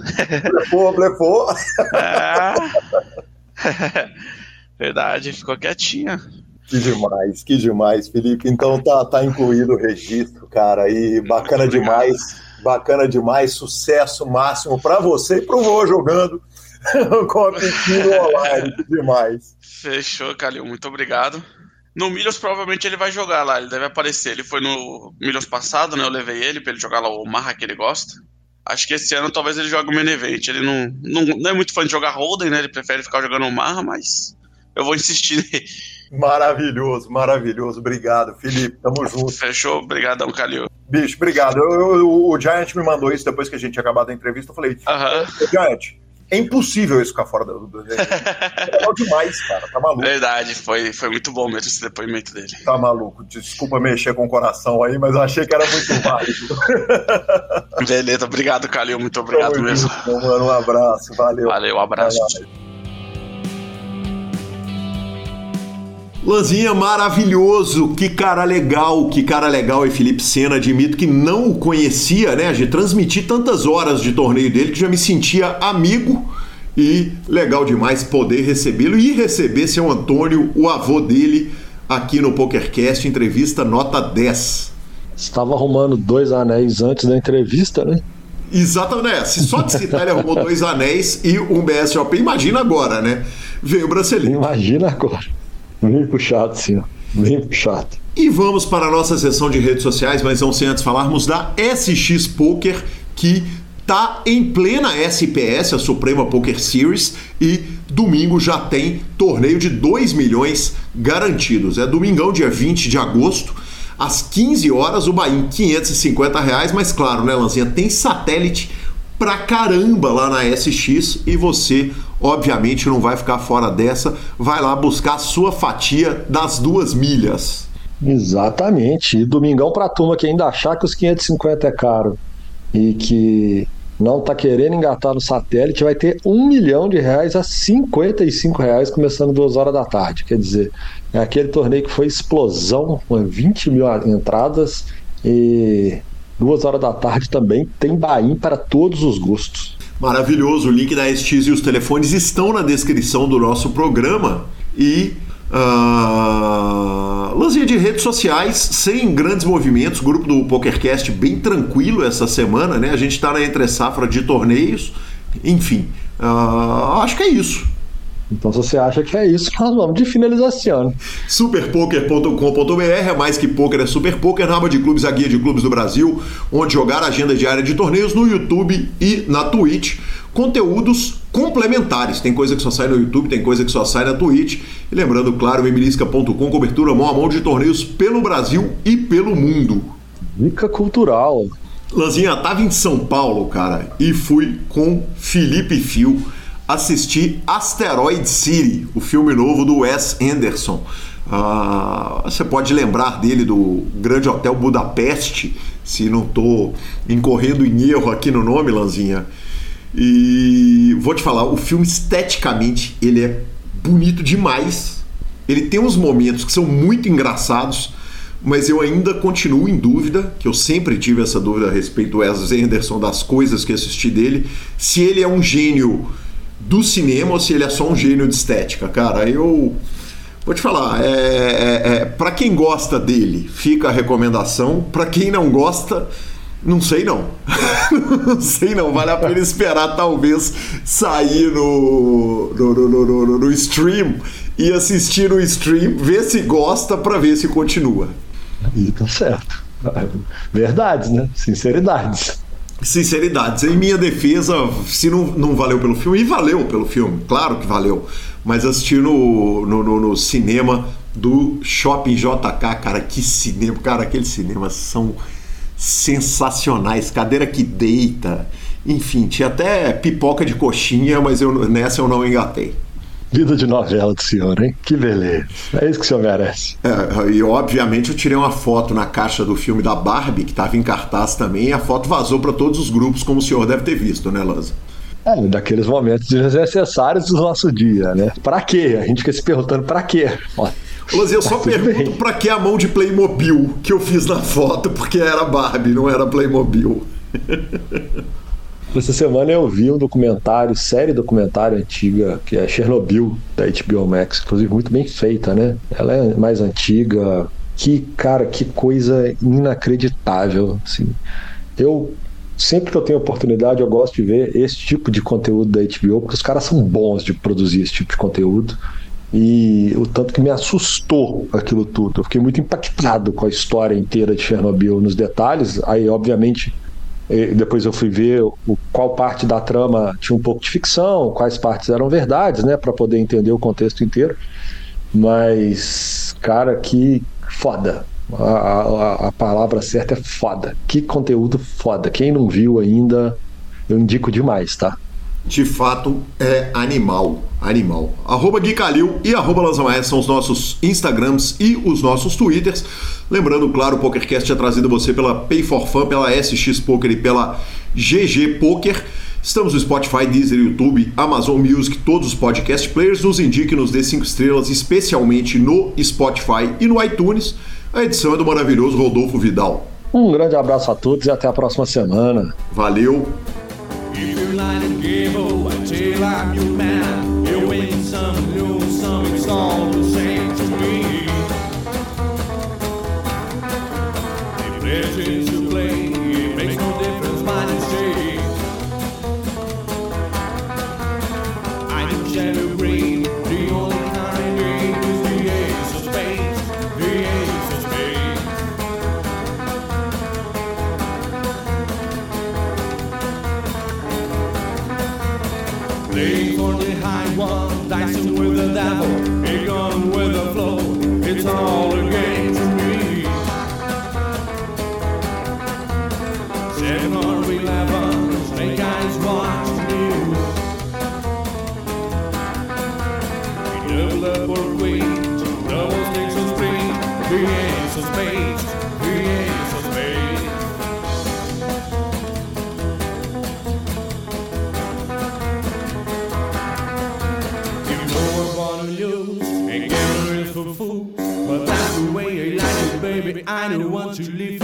[SPEAKER 1] Blefou, blefou.
[SPEAKER 4] É. Verdade, ficou quietinho.
[SPEAKER 1] Que demais, que demais, Felipe. Então tá, tá incluído o registro, cara. E bacana demais, bacana demais. Sucesso máximo para você e pro Vô jogando com a online. Que demais.
[SPEAKER 4] Fechou, Calil. Muito obrigado. No Milhos, provavelmente ele vai jogar lá, ele deve aparecer. Ele foi no Milhos passado, né? Eu levei ele pra ele jogar lá o Marra que ele gosta. Acho que esse ano talvez ele jogue o Main Event. Ele não, não, não é muito fã de jogar Holden, né? Ele prefere ficar jogando o Marra, mas eu vou insistir nele.
[SPEAKER 1] Maravilhoso, maravilhoso. Obrigado, Felipe. Tamo junto.
[SPEAKER 4] Fechou? Obrigadão, Calil.
[SPEAKER 1] Bicho, obrigado. Eu, eu, o Giant me mandou isso depois que a gente tinha acabado a entrevista. Eu falei, uh -huh. Giant, é impossível isso ficar fora do. do... É legal demais, cara. Tá maluco.
[SPEAKER 4] Verdade, foi, foi muito bom mesmo esse depoimento dele.
[SPEAKER 1] Tá maluco. Desculpa mexer com o coração aí, mas eu achei que era muito válido.
[SPEAKER 4] Beleza, obrigado, Calil. Muito obrigado Tamo mesmo.
[SPEAKER 1] Junto, mano, um abraço. Valeu.
[SPEAKER 4] Valeu, um abraço.
[SPEAKER 1] Lanzinha maravilhoso, que cara legal, que cara legal e Felipe Sena, admito que não o conhecia, né? De transmitir tantas horas de torneio dele que já me sentia amigo e legal demais poder recebê-lo e receber seu Antônio, o avô dele, aqui no PokerCast, entrevista nota 10.
[SPEAKER 2] Estava arrumando dois anéis antes da entrevista, né?
[SPEAKER 1] Exatamente, né? Se só de citar ele arrumou dois anéis e um BSOP, imagina agora, né? Veio o brasileiro.
[SPEAKER 2] Imagina agora. Bem puxado, sim. Bem puxado.
[SPEAKER 1] E vamos para a nossa sessão de redes sociais, mas não sem antes falarmos da SX Poker, que tá em plena SPS, a Suprema Poker Series, e domingo já tem torneio de 2 milhões garantidos. É domingão, dia 20 de agosto, às 15 horas, o Bahia 550 reais, mas claro, né, Lanzinha, tem satélite pra caramba lá na SX e você, obviamente, não vai ficar fora dessa. Vai lá buscar a sua fatia das duas milhas.
[SPEAKER 2] Exatamente. E domingão pra turma que ainda achar que os 550 é caro e que não tá querendo engatar no satélite, vai ter um milhão de reais a 55 reais começando duas horas da tarde. Quer dizer, é aquele torneio que foi explosão, com 20 mil entradas e duas horas da tarde também, tem Bahia para todos os gostos.
[SPEAKER 1] Maravilhoso, o link da SX e os telefones estão na descrição do nosso programa. E Uh, Lanzinha de redes sociais, sem grandes movimentos, grupo do PokerCast bem tranquilo essa semana, né? A gente está na entre safra de torneios, enfim, uh, acho que é isso.
[SPEAKER 2] Então, se você acha que é isso, nós vamos de finalização.
[SPEAKER 1] Superpoker.com.br é mais que poker, é super poker, na aba de clubes, a guia de clubes do Brasil, onde jogar a agenda diária de torneios no YouTube e na Twitch. Conteúdos complementares. Tem coisa que só sai no YouTube, tem coisa que só sai na Twitch. E lembrando, claro, emilisca.com, cobertura mão a mão de torneios pelo Brasil e pelo mundo.
[SPEAKER 2] Dica cultural.
[SPEAKER 1] Lanzinha, tava em São Paulo, cara, e fui com Felipe Fio assistir Asteroid City, o filme novo do Wes Anderson. Uh, você pode lembrar dele do Grande Hotel Budapeste, se não estou incorrendo em erro aqui no nome, Lanzinha. E vou te falar, o filme esteticamente ele é bonito demais. Ele tem uns momentos que são muito engraçados, mas eu ainda continuo em dúvida, que eu sempre tive essa dúvida a respeito do Wes Anderson, das coisas que assisti dele, se ele é um gênio do cinema ou se ele é só um gênio de estética, cara. Eu vou te falar, é, é, é para quem gosta dele, fica a recomendação. Para quem não gosta, não sei não. não sei não. Vale a pena esperar talvez sair no, no, no, no, no stream e assistir no stream, ver se gosta para ver se continua.
[SPEAKER 2] E tá certo. Verdades, né? Sinceridades
[SPEAKER 1] sinceridades. Em minha defesa, se não, não valeu pelo filme, e valeu pelo filme, claro que valeu, mas assistir no, no, no, no cinema do Shopping JK, cara, que cinema, cara, aqueles cinemas são sensacionais, cadeira que deita, enfim, tinha até pipoca de coxinha, mas eu, nessa eu não engatei.
[SPEAKER 2] Vida de novela do senhor, hein? Que beleza. É isso que o senhor merece.
[SPEAKER 1] É, e obviamente eu tirei uma foto na caixa do filme da Barbie, que estava em cartaz também, e a foto vazou para todos os grupos, como o senhor deve ter visto, né, Lanza?
[SPEAKER 2] É, daqueles momentos desnecessários do nosso dia, né? Pra quê? A gente fica se perguntando pra quê?
[SPEAKER 1] Lanza, eu só tá pergunto bem. pra que a mão de Playmobil que eu fiz na foto, porque era Barbie, não era Playmobil.
[SPEAKER 2] Essa semana eu vi um documentário, série documentário antiga, que é Chernobyl, da HBO Max, inclusive muito bem feita, né? Ela é mais antiga. Que, cara, que coisa inacreditável, assim. Eu sempre que eu tenho oportunidade, eu gosto de ver esse tipo de conteúdo da HBO, porque os caras são bons de produzir esse tipo de conteúdo. E o tanto que me assustou aquilo tudo. Eu fiquei muito impactado com a história inteira de Chernobyl nos detalhes. Aí, obviamente, depois eu fui ver o, qual parte da trama tinha um pouco de ficção, quais partes eram verdades, né, para poder entender o contexto inteiro. Mas, cara, que foda. A, a, a, palavra certa é foda. Que conteúdo foda. Quem não viu ainda, eu indico demais, tá?
[SPEAKER 1] De fato é animal. Animal. Arroba Gui Calil e arroba Lanzamaes são os nossos Instagrams e os nossos Twitters. Lembrando, claro, o PokerCast é trazido a você pela Pay for Fun, pela SX Poker e pela GG Poker. Estamos no Spotify, Deezer, YouTube, Amazon Music, todos os podcast players. Nos indique, nos dê 5 estrelas, especialmente no Spotify e no iTunes. A edição é do maravilhoso Rodolfo Vidal.
[SPEAKER 2] Um grande abraço a todos e até a próxima semana.
[SPEAKER 1] Valeu!
[SPEAKER 6] If you're lying game, oh, I tell I'm your man. You some, some, I don't want to live